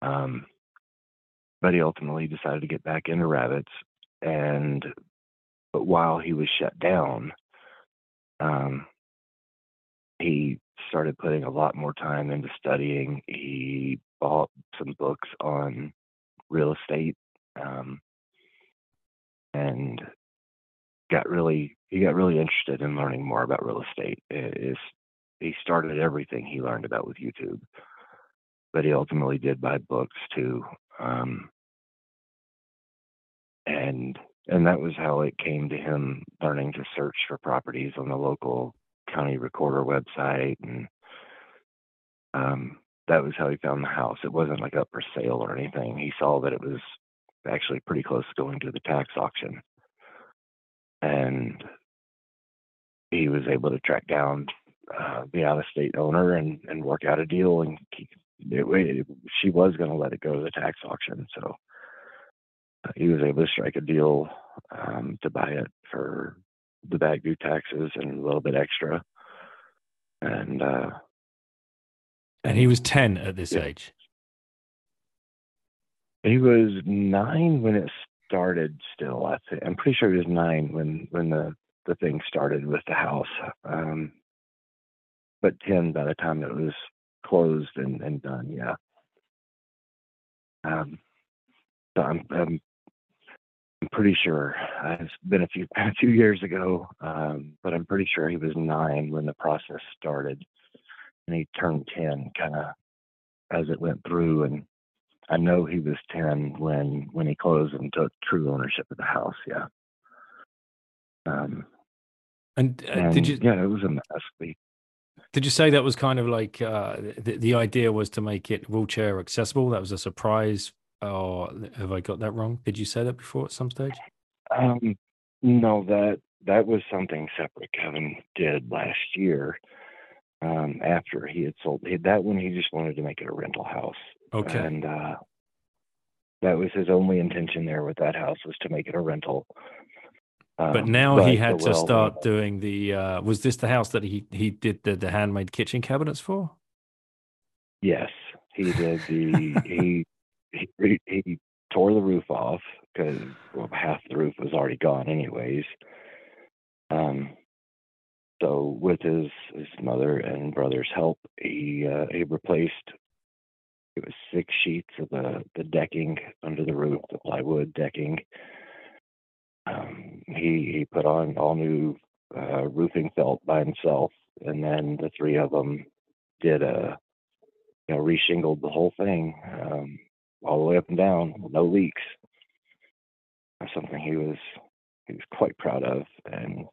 Speaker 2: Um, but he ultimately decided to get back into rabbits, and but while he was shut down, um, he started putting a lot more time into studying. He bought some books on real estate, um, and got really he got really interested in learning more about real estate. Is he started everything he learned about with YouTube, but he ultimately did buy books too, um, and and that was how it came to him learning to search for properties on the local county recorder website and um, that was how he found the house. It wasn't like up for sale or anything. He saw that it was actually pretty close to going to the tax auction and he was able to track down uh, the out of state owner and, and work out a deal and keep it, it, she was going to let it go to the tax auction so uh, he was able to strike a deal um, to buy it for the back due taxes and a little bit extra and uh,
Speaker 1: and he was 10 at this yeah. age
Speaker 2: he was nine when it started still. I think I'm pretty sure he was nine when when the the thing started with the house. Um, but ten by the time it was closed and, and done. Yeah. Um, so I'm, I'm I'm pretty sure it's been a few a few years ago, um, but I'm pretty sure he was nine when the process started, and he turned ten kind of as it went through. And I know he was ten when when he closed and took true ownership of the house. Yeah. Um,
Speaker 1: And, uh,
Speaker 2: and
Speaker 1: did you
Speaker 2: Yeah, it was a mess. We,
Speaker 1: did you say that was kind of like uh, the the idea was to make it wheelchair accessible? That was a surprise, or have I got that wrong? Did you say that before at some stage?
Speaker 2: um, no, that that was something separate. Kevin did last year. Um, after he had sold he, that one, he just wanted to make it a rental house.
Speaker 1: Okay.
Speaker 2: and uh, that was his only intention there with that house was to make it a rental.
Speaker 1: But
Speaker 2: Um,
Speaker 1: now he had to
Speaker 2: well-
Speaker 1: start doing the. Uh, was this the house that he he did the, the handmade kitchen cabinets for?
Speaker 2: Yes, he did. The he he he tore the roof off because well, half the roof was already gone, anyways. Um, so with his his mother and brother's help, he uh, he replaced it was six sheets of the the decking under the roof, the plywood decking. Um, he he put on all new uh, roofing felt by himself, and then the three of them did a you know reshingled the whole thing um, all the way up and down, no leaks. That's something he was he was quite proud of, and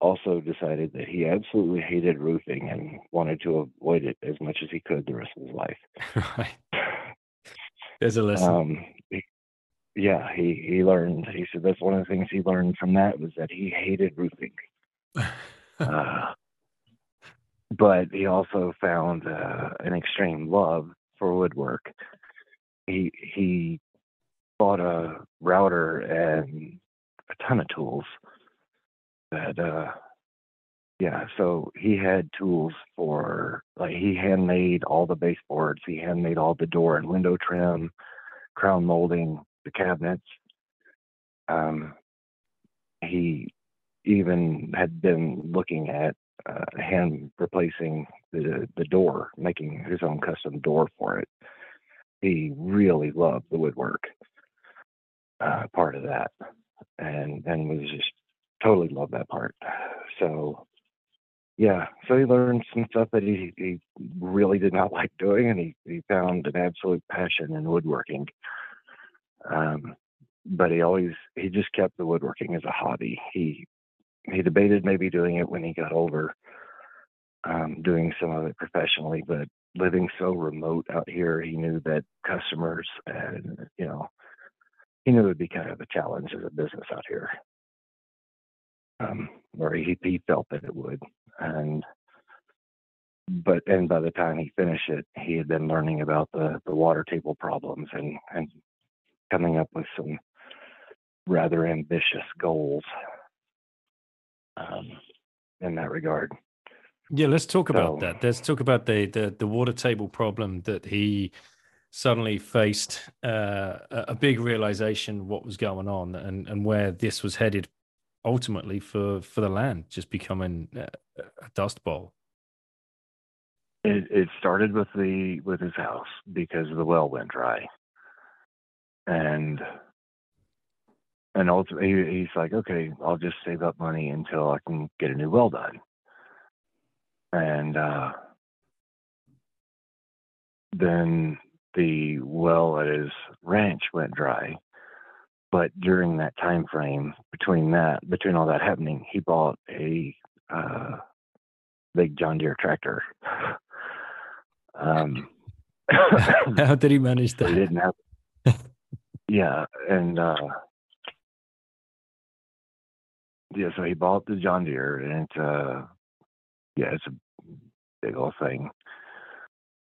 Speaker 2: also decided that he absolutely hated roofing and wanted to avoid it as much as he could the rest of his life.
Speaker 1: right. There's a lesson.
Speaker 2: Um, he, yeah, he he learned. He said that's one of the things he learned from that was that he hated roofing. Uh, but he also found uh, an extreme love for woodwork. He he bought a router and a ton of tools. That uh, yeah, so he had tools for like he handmade all the baseboards. He handmade all the door and window trim, crown molding, the cabinets. Um, he even had been looking at uh, hand replacing the the door, making his own custom door for it. He really loved the woodwork uh, part of that, and and was just totally loved that part. So yeah, so he learned some stuff that he he really did not like doing, and he he found an absolute passion in woodworking. Um, but he always he just kept the woodworking as a hobby. He he debated maybe doing it when he got older, um, doing some of it professionally, but living so remote out here, he knew that customers and you know he knew it would be kind of a challenge as a business out here. Um, or he he felt that it would, and but and by the time he finished it, he had been learning about the the water table problems and and coming up with some rather ambitious goals um, in that regard.
Speaker 1: Yeah, let's talk about that. Let's talk about the, the the water table problem that he suddenly faced uh, a a big realization what was going on and and where this was headed ultimately for for the land just becoming uh, a dust bowl.
Speaker 2: It, it started with the with his house because the well went dry, and and ultimately he's like, okay, I'll just save up money until I can get a new well done, and uh, then the well at his ranch went dry. But during that time frame between that between all that happening, he bought a uh, big John Deere tractor. Um,
Speaker 1: How did he manage
Speaker 2: so he
Speaker 1: that?
Speaker 2: didn't have. yeah, and uh, yeah, so he bought the John Deere, and it's uh, yeah, it's a big old thing.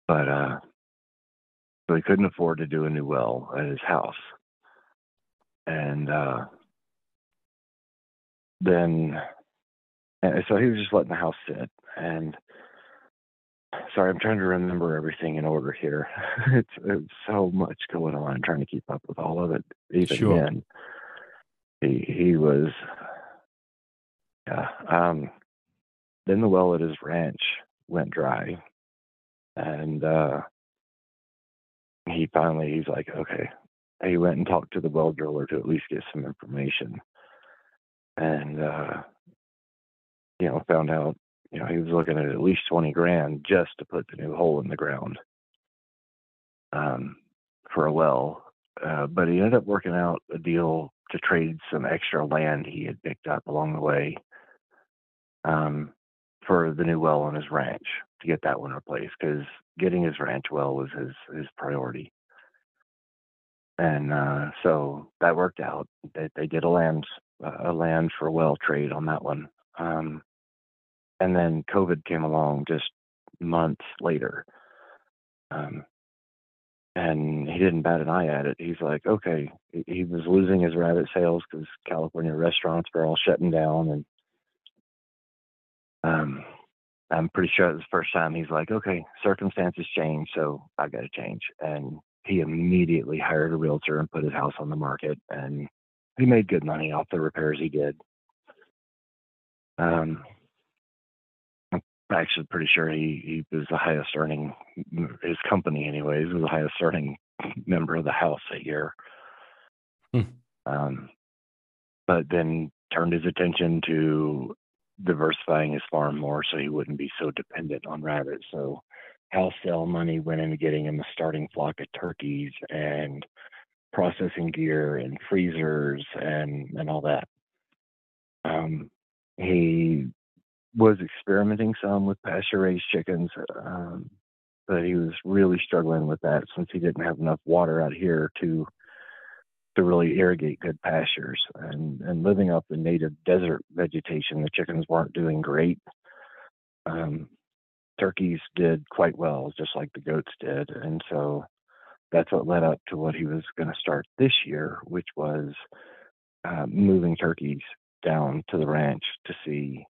Speaker 2: But uh, so he couldn't afford to do a new well at his house, and uh, then and so he was just letting the house sit and sorry i'm trying to remember everything in order here it's, it's so much going on I'm trying to keep up with all of it even
Speaker 1: Sure.
Speaker 2: then he he was yeah um then the well at his ranch went dry and uh he finally he's like okay he went and talked to the well driller to at least get some information, and uh, you know found out you know he was looking at at least twenty grand just to put the new hole in the ground um, for a well. Uh, but he ended up working out a deal to trade some extra land he had picked up along the way um, for the new well on his ranch to get that one replaced because getting his ranch well was his his priority. And uh, so that worked out. They, they did a land a land for well trade on that one. Um, and then COVID came along just months later. Um, and he didn't bat an eye at it. He's like, okay, he was losing his rabbit sales because California restaurants were all shutting down, and um, I'm pretty sure it was the first time he's like, okay, circumstances change, so I got to change. And he immediately hired a realtor and put his house on the market, and he made good money off the repairs he did. Um, I'm actually pretty sure he, he was the highest earning, his company, anyways, was the highest earning member of the house that year. Hmm. Um, but then turned his attention to diversifying his farm more so he wouldn't be so dependent on rabbits. So house sale money went into getting him a starting flock of turkeys and processing gear and freezers and and all that. Um, he was experimenting some with pasture raised chickens, um, but he was really struggling with that since he didn't have enough water out here to to really irrigate good pastures and and living up in native desert vegetation. The chickens weren't doing great. Um, turkeys did quite well just like the goats did. And so that's what led up to what he was going to start this year which was uh, moving turkeys down to the ranch to see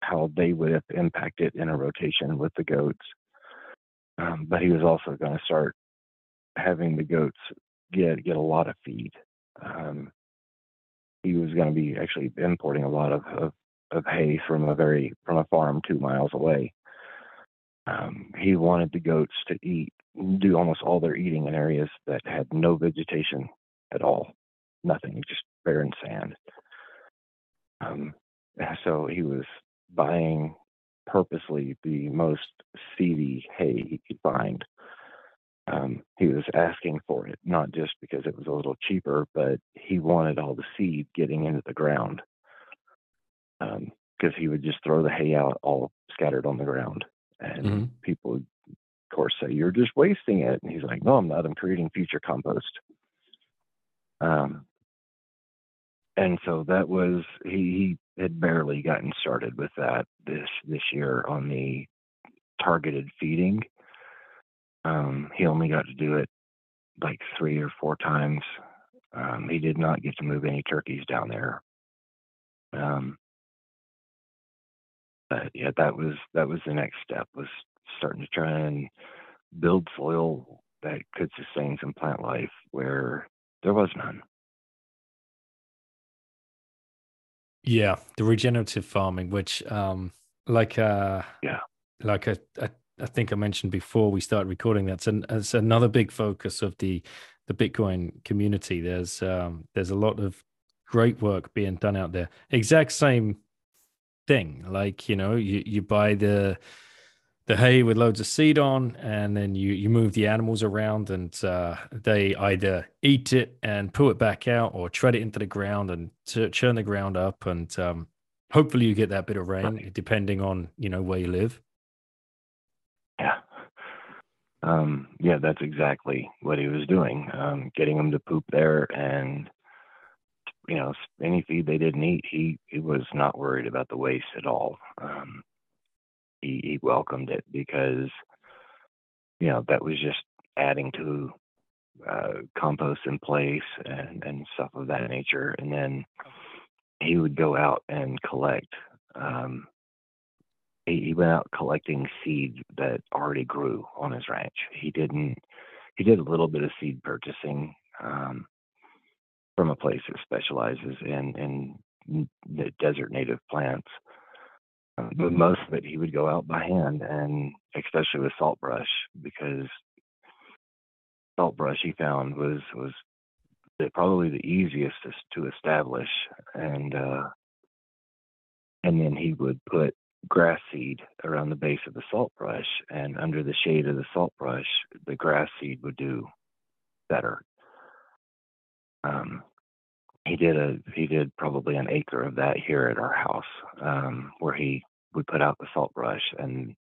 Speaker 2: how they would have impacted in a rotation with the goats. Um, but he was also going to start having the goats get get a lot of feed. Um, he was going to be actually importing a lot of, of, of hay from a very from a farm two miles away. Um, he wanted the goats to eat, do almost all their eating in areas that had no vegetation at all, nothing, just barren sand. Um, so he was buying purposely the most seedy hay he could find um, he was asking for it, not just because it was a little cheaper, but he wanted all the seed getting into the ground because um, he would just throw the hay out all scattered on the ground. And mm-hmm. people would, of course, say, You're just wasting it. And he's like, No, I'm not. I'm creating future compost. Um, and so that was, he, he had barely gotten started with that this, this year on the targeted feeding um, he only got to do it like three or four times. Um, he did not get to move any turkeys down there. Um, but yeah, that was that was the next step was starting to try and build soil that could sustain some plant life where there was none.
Speaker 1: Yeah, the regenerative farming, which um, like uh,
Speaker 2: yeah,
Speaker 1: like a, a I think I mentioned before we started recording that's an that's another big focus of the the Bitcoin community. There's um, there's a lot of great work being done out there. Exact same thing. Like you know, you you buy the the hay with loads of seed on, and then you you move the animals around, and uh, they either eat it and pull it back out, or tread it into the ground and churn the ground up, and um, hopefully you get that bit of rain, depending on you know where you live.
Speaker 2: Yeah. Um, yeah, that's exactly what he was doing. Um, getting them to poop there and you know, any feed they didn't eat, he he was not worried about the waste at all. Um, he, he welcomed it because you know that was just adding to uh, compost in place and and stuff of that nature. And then he would go out and collect um, he went out collecting seed that already grew on his ranch. He didn't. He did a little bit of seed purchasing um, from a place that specializes in in the desert native plants. Uh, but most of it he would go out by hand, and especially with salt brush, because salt brush he found was was the, probably the easiest to establish, and uh, and then he would put grass seed around the base of the salt brush, and under the shade of the salt brush, the grass seed would do better. Um, he did a he did probably an acre of that here at our house, um, where he would put out the salt brush and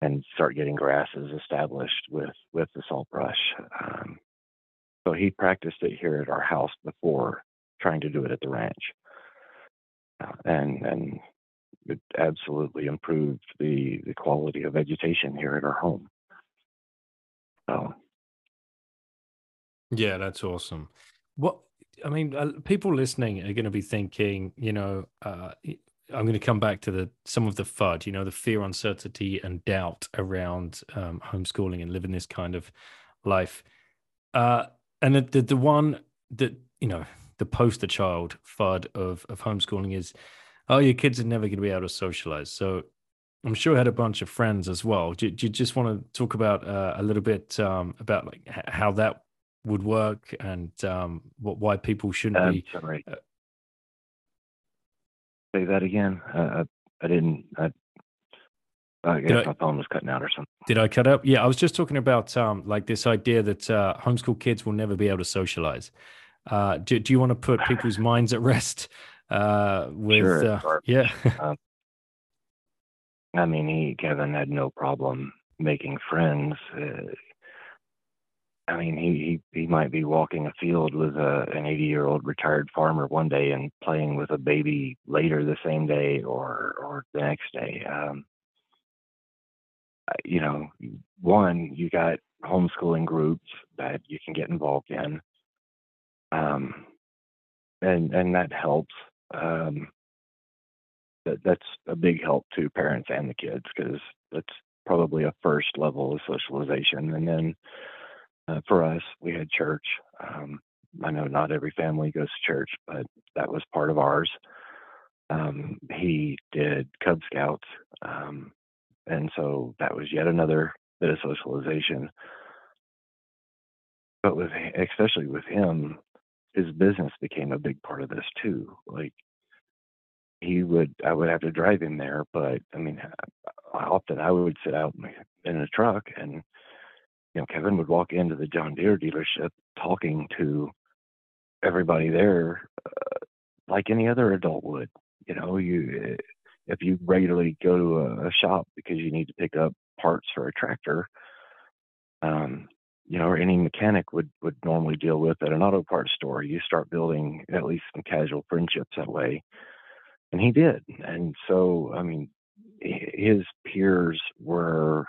Speaker 2: and start getting grasses established with with the salt brush. Um, so he practiced it here at our house before trying to do it at the ranch, uh, and and it absolutely improved the the quality of vegetation here at our home. So
Speaker 1: yeah, that's awesome. What I mean, uh, people listening are going to be thinking, you know, uh, I'm going to come back to the some of the FUD, you know, the fear, uncertainty, and doubt around um, homeschooling and living this kind of life. Uh, and the, the, the one that you know, the poster child FUD of of homeschooling is, oh, your kids are never going to be able to socialize. So I'm sure I had a bunch of friends as well. Do, do you just want to talk about uh, a little bit um, about like how that would work and um, what why people shouldn't
Speaker 2: I'm
Speaker 1: be?
Speaker 2: sorry. Uh, Say that again. Uh, I, I didn't. I, I guess I, my phone was cutting out or something.
Speaker 1: Did I cut up? Yeah, I was just talking about um, like this idea that uh, homeschool kids will never be able to socialize. Uh, do, do you want to put people's minds at rest uh, with?
Speaker 2: Sure,
Speaker 1: uh, yeah.
Speaker 2: um, I mean, he Kevin had no problem making friends. Uh, I mean, he, he he might be walking a field with a, an 80 year old retired farmer one day and playing with a baby later the same day or or the next day. Um, you know, one you got homeschooling groups that you can get involved in, um, and and that helps. Um, that that's a big help to parents and the kids because that's probably a first level of socialization, and then uh, for us, we had church. Um, I know not every family goes to church, but that was part of ours. Um, he did Cub Scouts, um, and so that was yet another bit of socialization. But with, especially with him, his business became a big part of this too. Like he would, I would have to drive him there, but I mean, often I would sit out in a truck and you know, Kevin would walk into the John Deere dealership talking to everybody there uh, like any other adult would. You know, you if you regularly go to a, a shop because you need to pick up parts for a tractor, um, you know, or any mechanic would would normally deal with at an auto parts store, you start building at least some casual friendships that way. And he did. And so, I mean, his peers were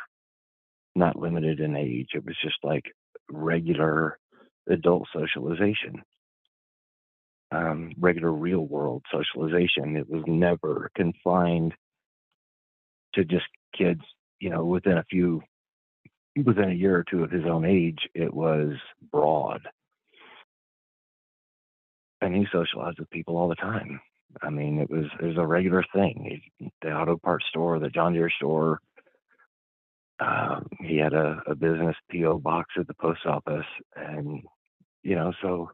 Speaker 2: not limited in age. It was just like regular adult socialization, um, regular real world socialization. It was never confined to just kids, you know, within a few, within a year or two of his own age. It was broad. And he socialized with people all the time. I mean, it was it was a regular thing. The auto parts store, the John Deere store, um, he had a, a business PO box at the post office, and you know, so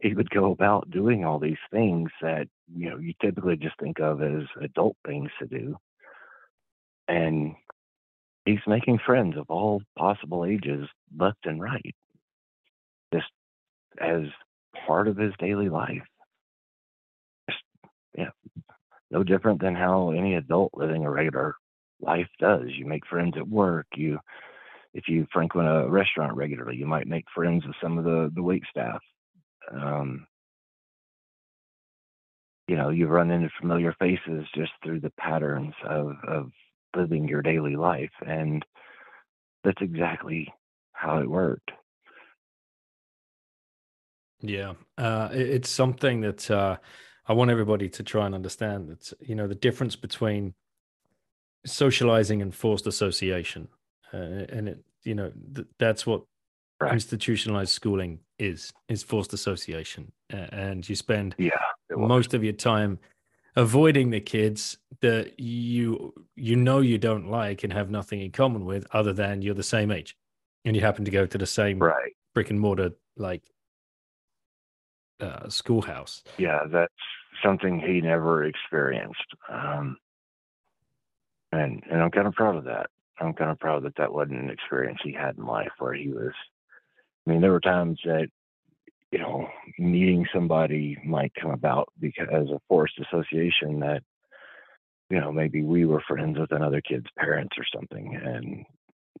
Speaker 2: he would go about doing all these things that you know you typically just think of as adult things to do, and he's making friends of all possible ages, left and right, just as part of his daily life. Just, yeah, no different than how any adult living a regular life does. You make friends at work. You, if you frequent a restaurant regularly, you might make friends with some of the the wait staff. Um, you know, you run into familiar faces just through the patterns of of living your daily life, and that's exactly how it worked.
Speaker 1: Yeah, uh, it's something that uh, I want everybody to try and understand. That you know the difference between socializing and forced association, uh, and it you know th- that's what right. institutionalized schooling is is forced association, and you spend
Speaker 2: yeah
Speaker 1: most of your time avoiding the kids that you you know you don't like and have nothing in common with other than you're the same age and you happen to go to the same
Speaker 2: right.
Speaker 1: brick and mortar like uh, schoolhouse.
Speaker 2: Yeah, that's something he never experienced, um, and and I'm kind of proud of that. I'm kind of proud that that wasn't an experience he had in life where he was. I mean, there were times that you know meeting somebody might come about because of forced association that you know maybe we were friends with another kid's parents or something, and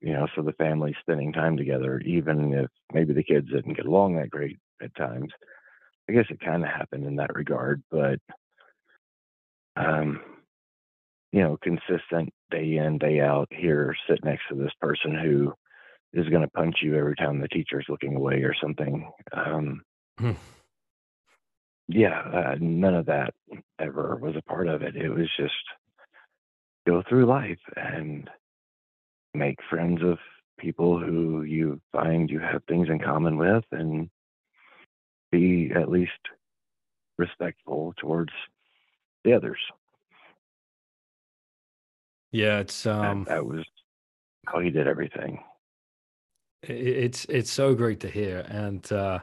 Speaker 2: you know so the family spending time together, even if maybe the kids didn't get along that great at times. I guess it kind of happened in that regard, but um, you know, consistent day in day out here, sit next to this person who is going to punch you every time the teacher's looking away or something. Um,
Speaker 1: hmm.
Speaker 2: Yeah, uh, none of that ever was a part of it. It was just go through life and make friends of people who you find you have things in common with and be at least respectful towards the others.
Speaker 1: Yeah, it's um
Speaker 2: that, that was how he did everything.
Speaker 1: It's it's so great to hear, and uh,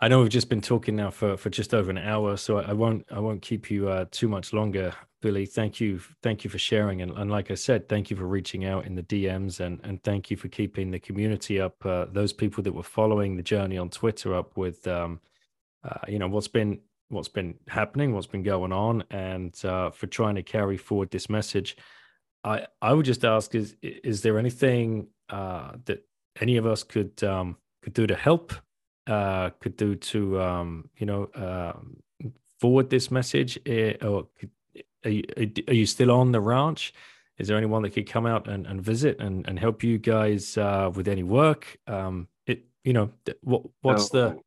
Speaker 1: I know we've just been talking now for, for just over an hour, so I won't I won't keep you uh, too much longer, Billy. Thank you thank you for sharing, and, and like I said, thank you for reaching out in the DMs, and and thank you for keeping the community up. Uh, those people that were following the journey on Twitter up with, um, uh, you know, what's been what's been happening, what's been going on, and uh, for trying to carry forward this message. I I would just ask is is there anything uh, that any of us could um, could do to help uh, could do to um, you know uh, forward this message? Uh, or could, are, you, are you still on the ranch? Is there anyone that could come out and, and visit and, and help you guys uh, with any work? Um, it you know what what's so,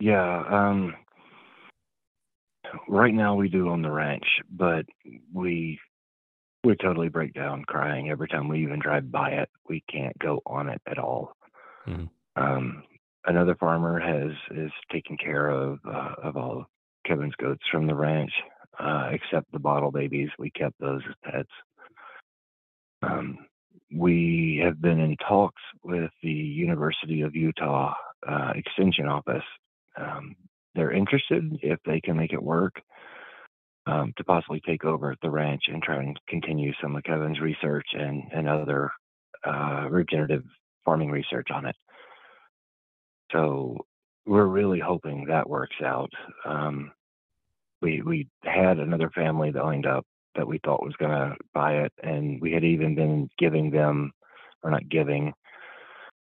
Speaker 1: the
Speaker 2: yeah um, right now we do on the ranch, but we we totally break down crying every time we even drive by it. We can't go on it at all. Mm-hmm. Um, another farmer has is taking care of uh, of all Kevin's goats from the ranch, uh, except the bottle babies. We kept those as pets. Um, we have been in talks with the University of Utah uh, Extension Office. Um, they're interested if they can make it work um, to possibly take over the ranch and try and continue some of Kevin's research and, and other uh, regenerative farming research on it. So we're really hoping that works out. Um, we we had another family that lined up that we thought was going to buy it, and we had even been giving them, or not giving,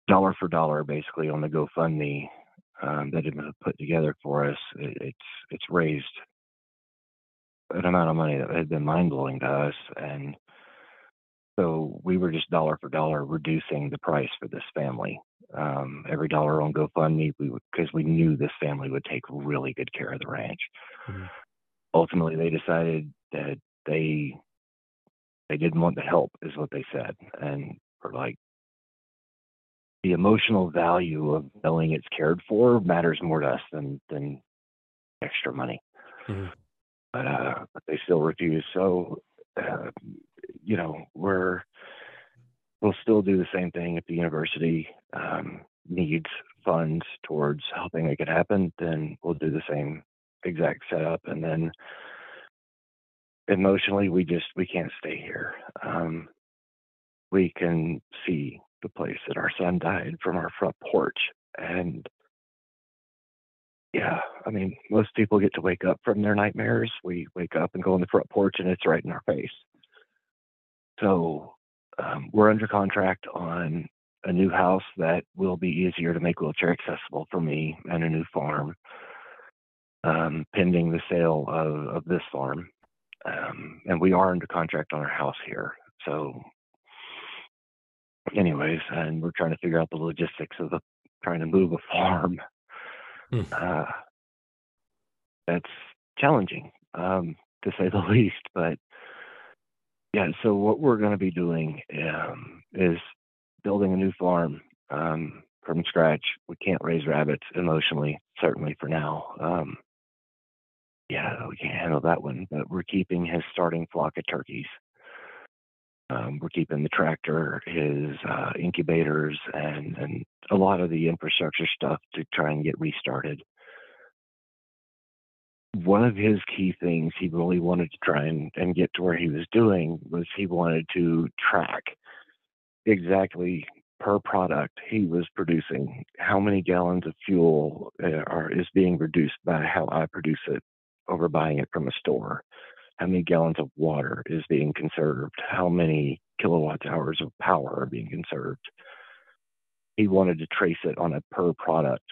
Speaker 2: dollar for dollar, basically on the GoFundMe um, that had been put together for us. It, it's it's raised an amount of money that had been mind blowing to us, and so we were just dollar for dollar reducing the price for this family um, every dollar on GoFundMe because we knew this family would take really good care of the ranch. Mm-hmm. Ultimately, they decided that they they didn't want the help, is what they said, and for like the emotional value of knowing it's cared for matters more to us than than extra money. Mm-hmm. But uh, they still refuse. So uh, you know we're we'll still do the same thing if the university um, needs funds towards helping make it happen, then we'll do the same exact setup. And then emotionally, we just we can't stay here. Um, we can see the place that our son died from our front porch, and yeah, I mean, most people get to wake up from their nightmares. We wake up and go on the front porch, and it's right in our face. So um, we're under contract on a new house that will be easier to make wheelchair accessible for me and a new farm um, pending the sale of, of this farm. Um, and we are under contract on our house here. So, anyways, and we're trying to figure out the logistics of the trying to move a farm. Hmm. Uh, that's challenging, um, to say the least. But yeah, so what we're going to be doing um, is building a new farm um, from scratch. We can't raise rabbits emotionally, certainly for now. Um, yeah, we can't handle that one, but we're keeping his starting flock of turkeys. Um, we're keeping the tractor, his uh, incubators, and and a lot of the infrastructure stuff to try and get restarted. One of his key things he really wanted to try and, and get to where he was doing was he wanted to track exactly per product he was producing how many gallons of fuel uh, are is being reduced by how I produce it over buying it from a store how many gallons of water is being conserved, how many kilowatt hours of power are being conserved. He wanted to trace it on a per product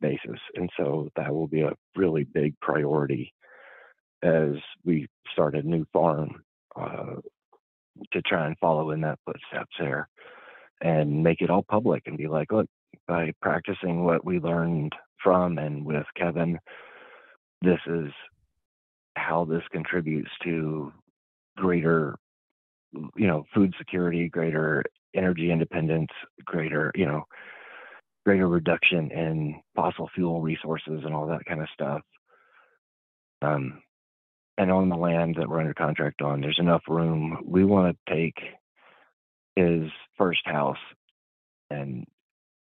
Speaker 2: basis. And so that will be a really big priority as we start a new farm uh, to try and follow in that footsteps there and make it all public and be like, look, by practicing what we learned from and with Kevin, this is how this contributes to greater you know food security greater energy independence greater you know greater reduction in fossil fuel resources and all that kind of stuff. Um, and on the land that we're under contract on there's enough room. We want to take his first house and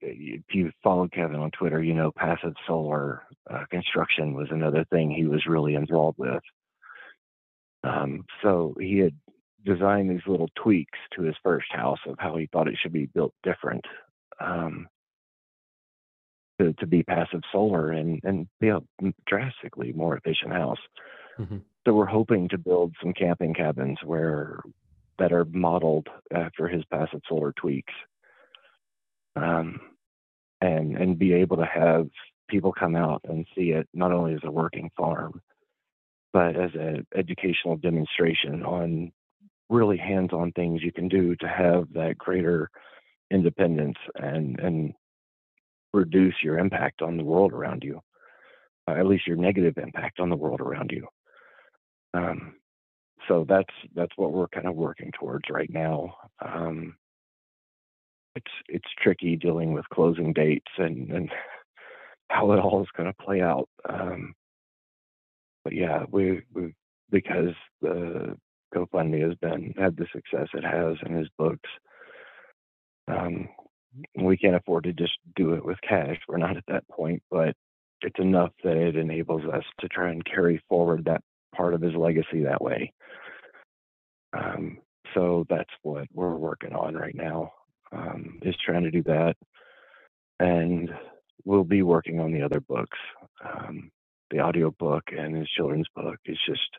Speaker 2: if you followed Kevin on Twitter, you know passive solar uh, construction was another thing he was really involved with. Um, so he had designed these little tweaks to his first house of how he thought it should be built different um, to, to be passive solar and, and be a drastically more efficient house. Mm-hmm. So we're hoping to build some camping cabins where that are modeled after his passive solar tweaks um, and and be able to have people come out and see it not only as a working farm, but as an educational demonstration on really hands-on things you can do to have that greater independence and and reduce your impact on the world around you, uh, at least your negative impact on the world around you. Um, so that's that's what we're kind of working towards right now. Um, it's it's tricky dealing with closing dates and and how it all is going to play out. Um, but yeah, we we because the GoFundMe has been had the success it has in his books. Um, we can't afford to just do it with cash. We're not at that point, but it's enough that it enables us to try and carry forward that part of his legacy that way. Um, so that's what we're working on right now um, is trying to do that, and we'll be working on the other books. Um, the audio book and his children's book is just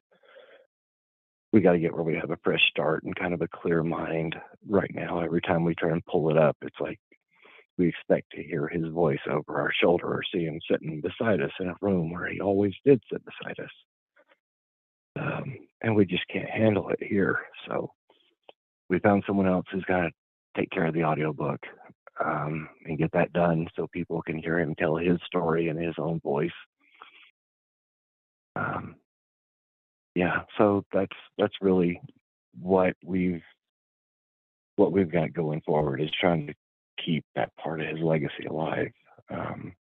Speaker 2: we got to get where we have a fresh start and kind of a clear mind right now. Every time we try and pull it up, it's like we expect to hear his voice over our shoulder or see him sitting beside us in a room where he always did sit beside us. Um, and we just can't handle it here. So we found someone else who's got take care of the audiobook um, and get that done so people can hear him tell his story in his own voice. Um, yeah, so that's that's really what we've what we've got going forward is trying to keep that part of his legacy alive. Um,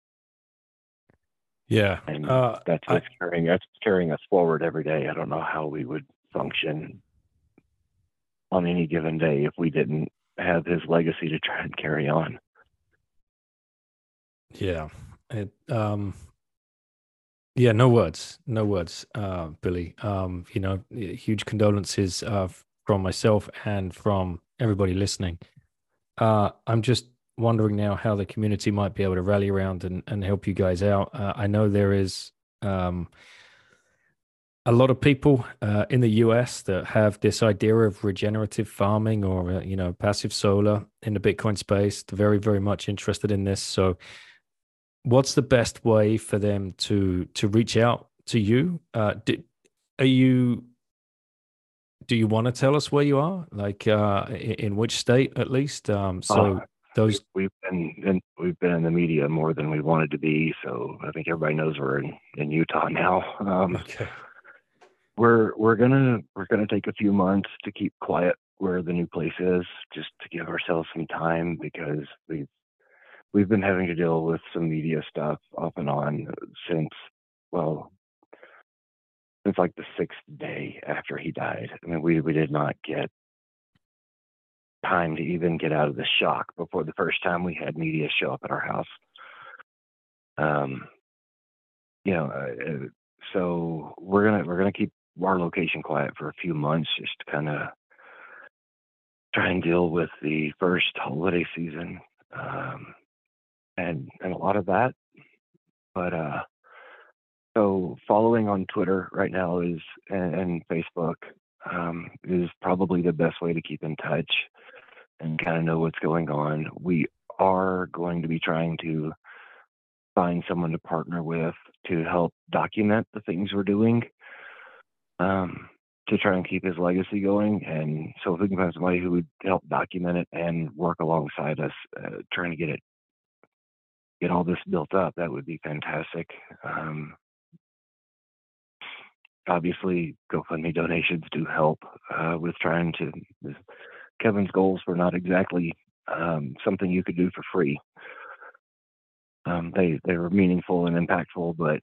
Speaker 1: yeah,
Speaker 2: and uh, that's what's I, carrying that's carrying us forward every day. I don't know how we would function on any given day if we didn't have his legacy to try and carry on.
Speaker 1: Yeah. It um yeah, no words, no words, uh, Billy. Um, you know, huge condolences uh, from myself and from everybody listening. Uh, I'm just wondering now how the community might be able to rally around and, and help you guys out. Uh, I know there is um, a lot of people uh, in the US that have this idea of regenerative farming or uh, you know passive solar in the Bitcoin space. They're very very much interested in this. So, what's the best way for them to to reach out to you? Uh, do, are you do you want to tell us where you are, like uh, in, in which state at least? Um, so. Uh, those
Speaker 2: we've been in, we've been in the media more than we wanted to be, so I think everybody knows we're in, in Utah now. Um, okay we're we're gonna we're gonna take a few months to keep quiet where the new place is, just to give ourselves some time because we've we've been having to deal with some media stuff off and on since well since like the sixth day after he died. I mean we we did not get time to even get out of the shock before the first time we had media show up at our house. Um, you know, uh, uh so we're gonna we're gonna keep our location quiet for a few months just to kind of try and deal with the first holiday season um, and and a lot of that. But uh, so following on Twitter right now is and, and Facebook um, is probably the best way to keep in touch and kind of know what's going on. We are going to be trying to find someone to partner with to help document the things we're doing um, to try and keep his legacy going. And so, if we can find somebody who would help document it and work alongside us, uh, trying to get it, get all this built up, that would be fantastic. Um, obviously, GoFundMe donations do help uh, with trying to. Kevin's goals were not exactly um, something you could do for free. Um, they they were meaningful and impactful, but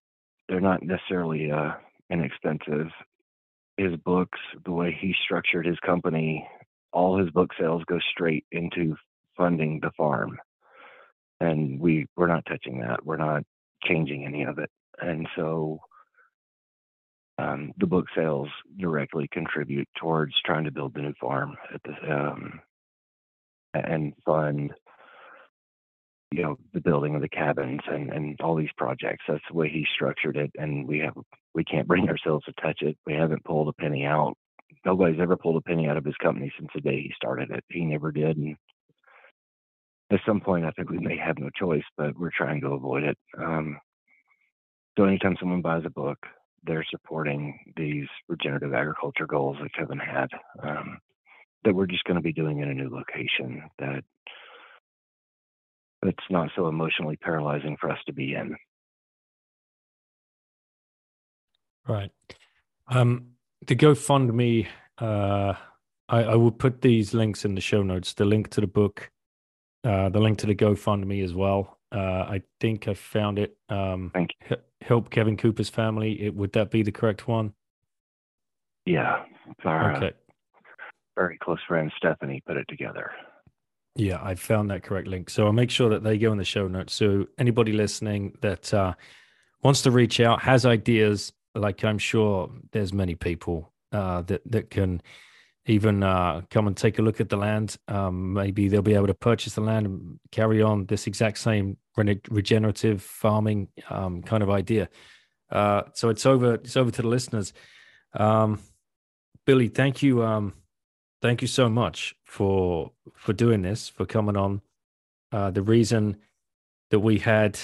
Speaker 2: they're not necessarily uh, inexpensive. His books, the way he structured his company, all his book sales go straight into funding the farm, and we we're not touching that. We're not changing any of it, and so um, the book sales directly contribute towards trying to build the new farm at the um, and fund you know the building of the cabins and and all these projects. That's the way he structured it and we have we can't bring ourselves to touch it. We haven't pulled a penny out. Nobody's ever pulled a penny out of his company since the day he started it. He never did and at some point i think we may have no choice but we're trying to avoid it. Um, so anytime someone buys a book they're supporting these regenerative agriculture goals that kevin had um, that we're just going to be doing in a new location that it's not so emotionally paralyzing for us to be in.
Speaker 1: Right. Um, the GoFundMe, uh, I, I will put these links in the show notes. The link to the book, uh, the link to the GoFundMe as well. Uh, I think I found it. Um,
Speaker 2: Thank
Speaker 1: you. Help Kevin Cooper's family. It, would that be the correct one?
Speaker 2: Yeah. Our, uh, okay. very close friend Stephanie put it together.
Speaker 1: Yeah, I found that correct link. So I'll make sure that they go in the show notes. So anybody listening that uh, wants to reach out, has ideas, like I'm sure there's many people uh, that that can even uh, come and take a look at the land. Um, maybe they'll be able to purchase the land and carry on this exact same re- regenerative farming um, kind of idea. Uh, so it's over. It's over to the listeners. Um, Billy, thank you um, thank you so much for for doing this, for coming on. Uh, the reason that we had,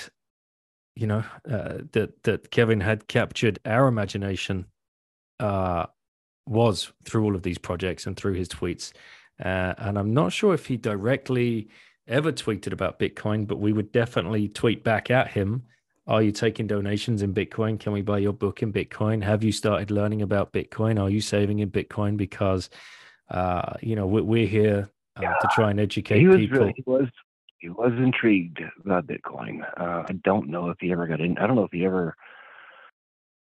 Speaker 1: you know, uh, that that Kevin had captured our imagination uh, was through all of these projects and through his tweets. Uh, and I'm not sure if he directly ever tweeted about Bitcoin, but we would definitely tweet back at him. Are you taking donations in Bitcoin? Can we buy your book in Bitcoin? Have you started learning about Bitcoin? Are you saving in Bitcoin? Because uh, you know, we, are here uh, yeah. to try and educate
Speaker 2: he was
Speaker 1: people.
Speaker 2: Really, he was he was intrigued about Bitcoin. Uh, I don't know if he ever got in. I don't know if he ever.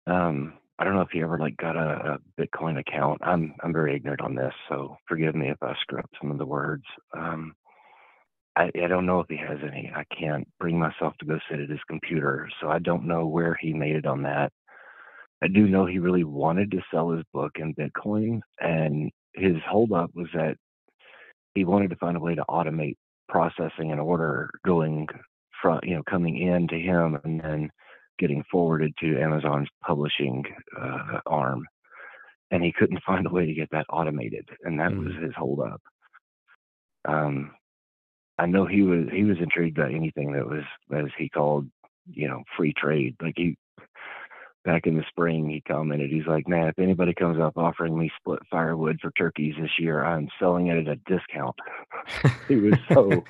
Speaker 2: Um, I don't know if he ever like got a, a Bitcoin account. I'm I'm very ignorant on this, so forgive me if I screw up some of the words. Um, I, I don't know if he has any. I can't bring myself to go sit at his computer, so I don't know where he made it on that. I do know he really wanted to sell his book in Bitcoin, and his holdup was that he wanted to find a way to automate processing an order going from you know coming in to him and then getting forwarded to Amazon's publishing uh, arm, and he couldn't find a way to get that automated, and that mm. was his holdup. Um, I know he was he was intrigued by anything that was as he called you know free trade. Like he back in the spring, he commented, he's like, man, if anybody comes up offering me split firewood for turkeys this year, I'm selling it at a discount. he was so,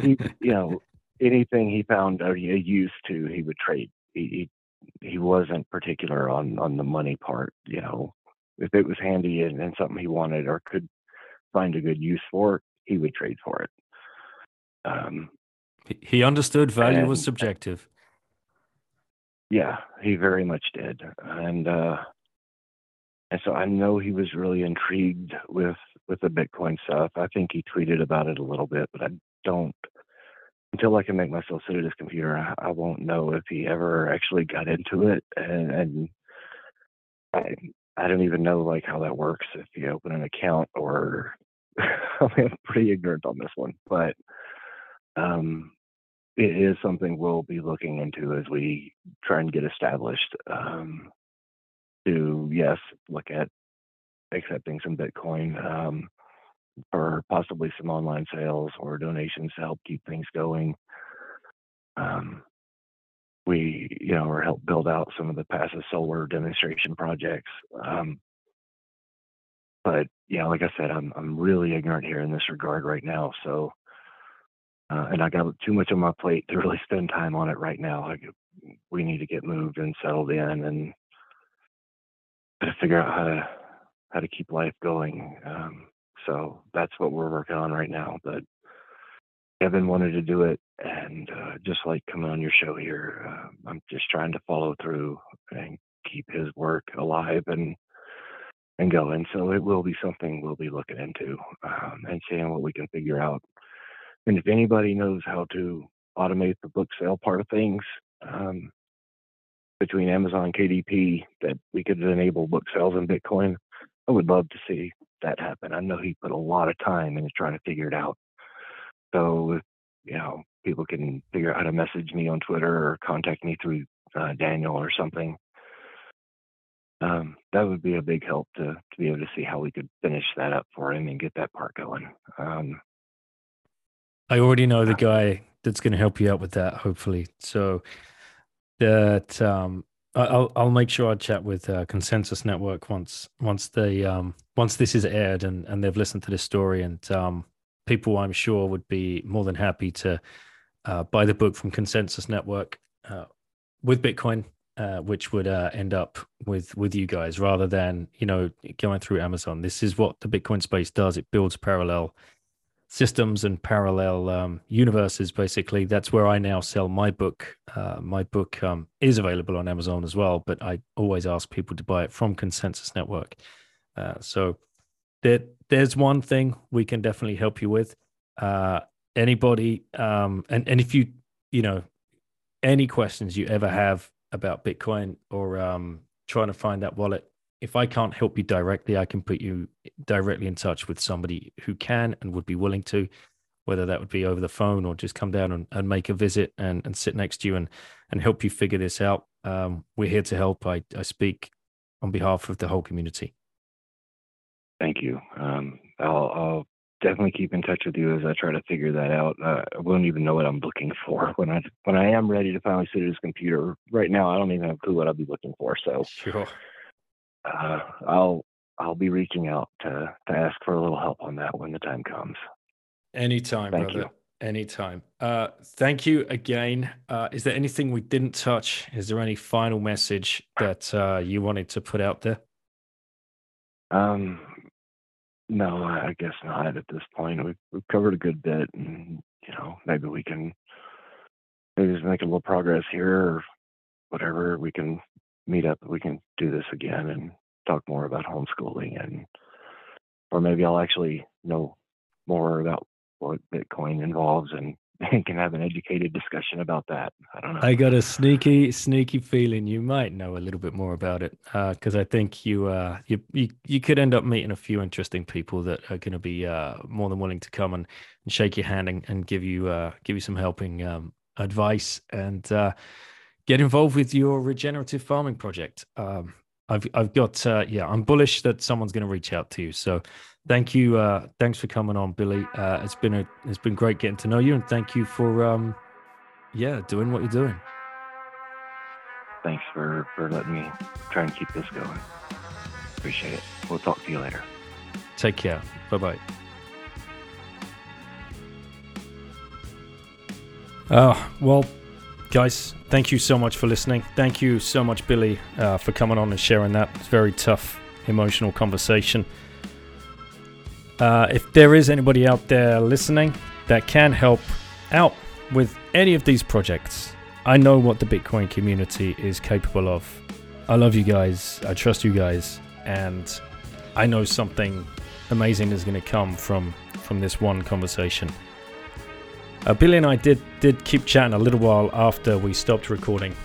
Speaker 2: he, you know, anything he found a use to, he would trade. He, he, he wasn't particular on on the money part. You know, if it was handy and, and something he wanted or could find a good use for he would trade for it.
Speaker 1: Um, he understood value and, was subjective.
Speaker 2: Yeah, he very much did. And uh, and so I know he was really intrigued with with the Bitcoin stuff. I think he tweeted about it a little bit, but I don't until I can make myself sit at his computer. I, I won't know if he ever actually got into it, and, and I I don't even know like how that works if you open an account or I'm pretty ignorant on this one, but um, it is something we'll be looking into as we try and get established. Um, to yes, look at accepting some Bitcoin um, for possibly some online sales or donations to help keep things going. Um, we, you know, or help build out some of the passive solar demonstration projects. Um, but yeah, like I said, I'm I'm really ignorant here in this regard right now. So, uh, and I got too much on my plate to really spend time on it right now. Like, we need to get moved and settled in and figure out how to how to keep life going. Um, so that's what we're working on right now. But Kevin wanted to do it, and uh, just like coming on your show here, uh, I'm just trying to follow through and keep his work alive and and going. So it will be something we'll be looking into um, and seeing what we can figure out. And if anybody knows how to automate the book sale part of things um, between Amazon KDP, that we could enable book sales in Bitcoin, I would love to see that happen. I know he put a lot of time into trying to figure it out. So, you know, people can figure out how to message me on Twitter or contact me through uh, Daniel or something um, that would be a big help to to be able to see how we could finish that up for him and get that part going. Um,
Speaker 1: I already know the guy that's going to help you out with that, hopefully. So that um, I'll I'll make sure I chat with uh, Konsensus Network once once they um, once this is aired and and they've listened to this story and um, people I'm sure would be more than happy to uh, buy the book from Konsensus Network uh, with Bitcoin uh, which would uh, end up with with you guys rather than you know going through Amazon. This is what the Bitcoin space does. It builds parallel systems and parallel um, universes. Basically, that's where I now sell my book. Uh, my book um, is available on Amazon as well, but I always ask people to buy it from Konsensus Network. Uh, so there, there's one thing we can definitely help you with. Uh, anybody, um, and and if you you know any questions you ever have about Bitcoin or um, trying to find that wallet, if I can't help you directly, I can put you directly in touch with somebody who can and would be willing to, whether that would be over the phone or just come down and, and make a visit and, and sit next to you and, and help you figure this out. Um, we're here to help. I, I speak on behalf of the whole community.
Speaker 2: Thank you. Um, I'll, I'll definitely keep in touch with you as I try to figure that out. Uh, I won't even know what I'm looking for when I when I am ready to finally sit at his computer. Right now, I don't even have a clue what I'll be looking for. So
Speaker 1: sure,
Speaker 2: uh, I'll I'll be reaching out to to ask for a little help on that when the time comes.
Speaker 1: Anytime, thank brother. You. Anytime. Uh, thank you again. Uh, is there anything we didn't touch? Is there any final message that uh, you wanted to put out there?
Speaker 2: Um, no, I guess not at this point. We've, we've covered a good bit, and you know, maybe we can maybe just make a little progress here, or whatever. We can meet up. We can do this again and talk more about homeschooling, and or maybe I'll actually know more about what Bitcoin involves and can have an educated discussion about that. I don't know.
Speaker 1: I got a sneaky, sneaky feeling you might know a little bit more about it because uh, I think you, uh, you, you, you could end up meeting a few interesting people that are going to be uh, more than willing to come and, and shake your hand and, and give you, uh, give you some helping um, advice and uh, get involved with your regenerative farming project. Um, I've, I've got, uh, yeah, I'm bullish that someone's going to reach out to you. So thank you. Uh, thanks for coming on, Billy. Uh, it's been a it's been great getting to know you, and thank you for um, yeah, doing what you're doing.
Speaker 2: Thanks for for letting me try and keep this going. Appreciate it. We'll talk to you later.
Speaker 1: Take care. Bye bye. Oh, well, guys, thank you so much for listening. Thank you so much, Billy, uh, for coming on and sharing that. It's very tough, emotional conversation. Uh, if there is anybody out there listening that can help out with any of these projects, I know what the Bitcoin community is capable of. I love you guys. I trust you guys. and I know something amazing is going to come from from this one conversation. Uh, Billy and I did did keep chatting a little while after we stopped recording,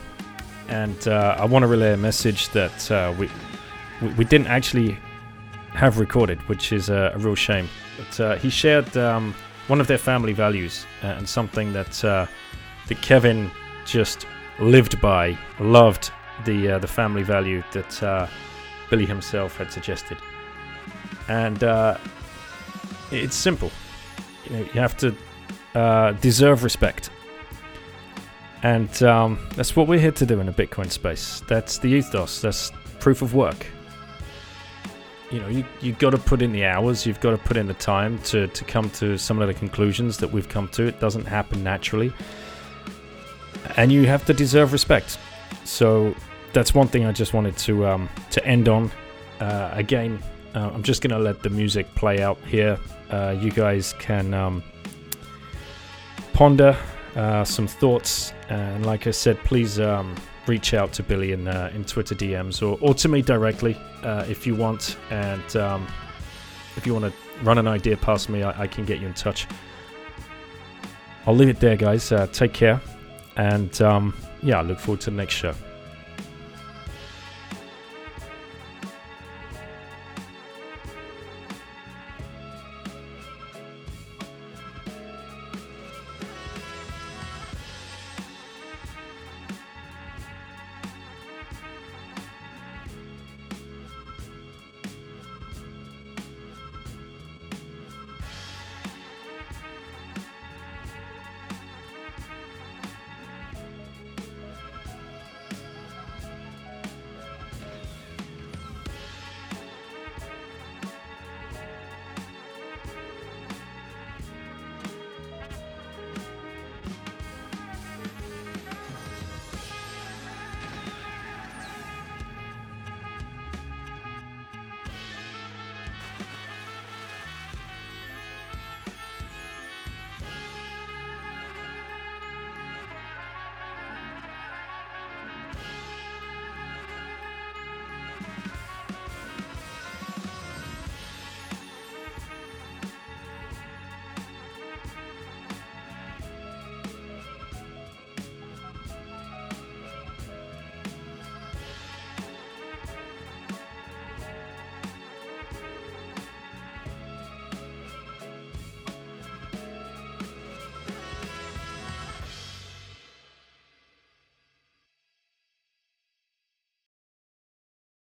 Speaker 1: and uh, I want to relay a message that uh, we, we, we didn't actually have recorded, which is a, a real shame. But uh, he shared um, one of their family values uh, and something that uh, that Kevin just lived by, loved the the family value that Billy himself had suggested, and it's simple. You know, you have to uh, deserve respect, and um, that's what we're here to do in the Bitcoin space. That's the ethos. That's proof of work. You know, you you got to put in the hours. You've got to put in the time to to come to some of the conclusions that we've come to. It doesn't happen naturally and you have to deserve respect. So that's one thing I just wanted to um, to end on. Uh, again, uh, I'm just gonna let the music play out here. Uh, you guys can um, ponder uh, some thoughts, and like I said, please um, reach out to Billy in uh, in Twitter DMs or, or to me directly uh, if you want. And um, if you want to run an idea past me, I, I, can get you in touch. I'll leave it there, guys. take care. And um, yeah, I look forward to the next show.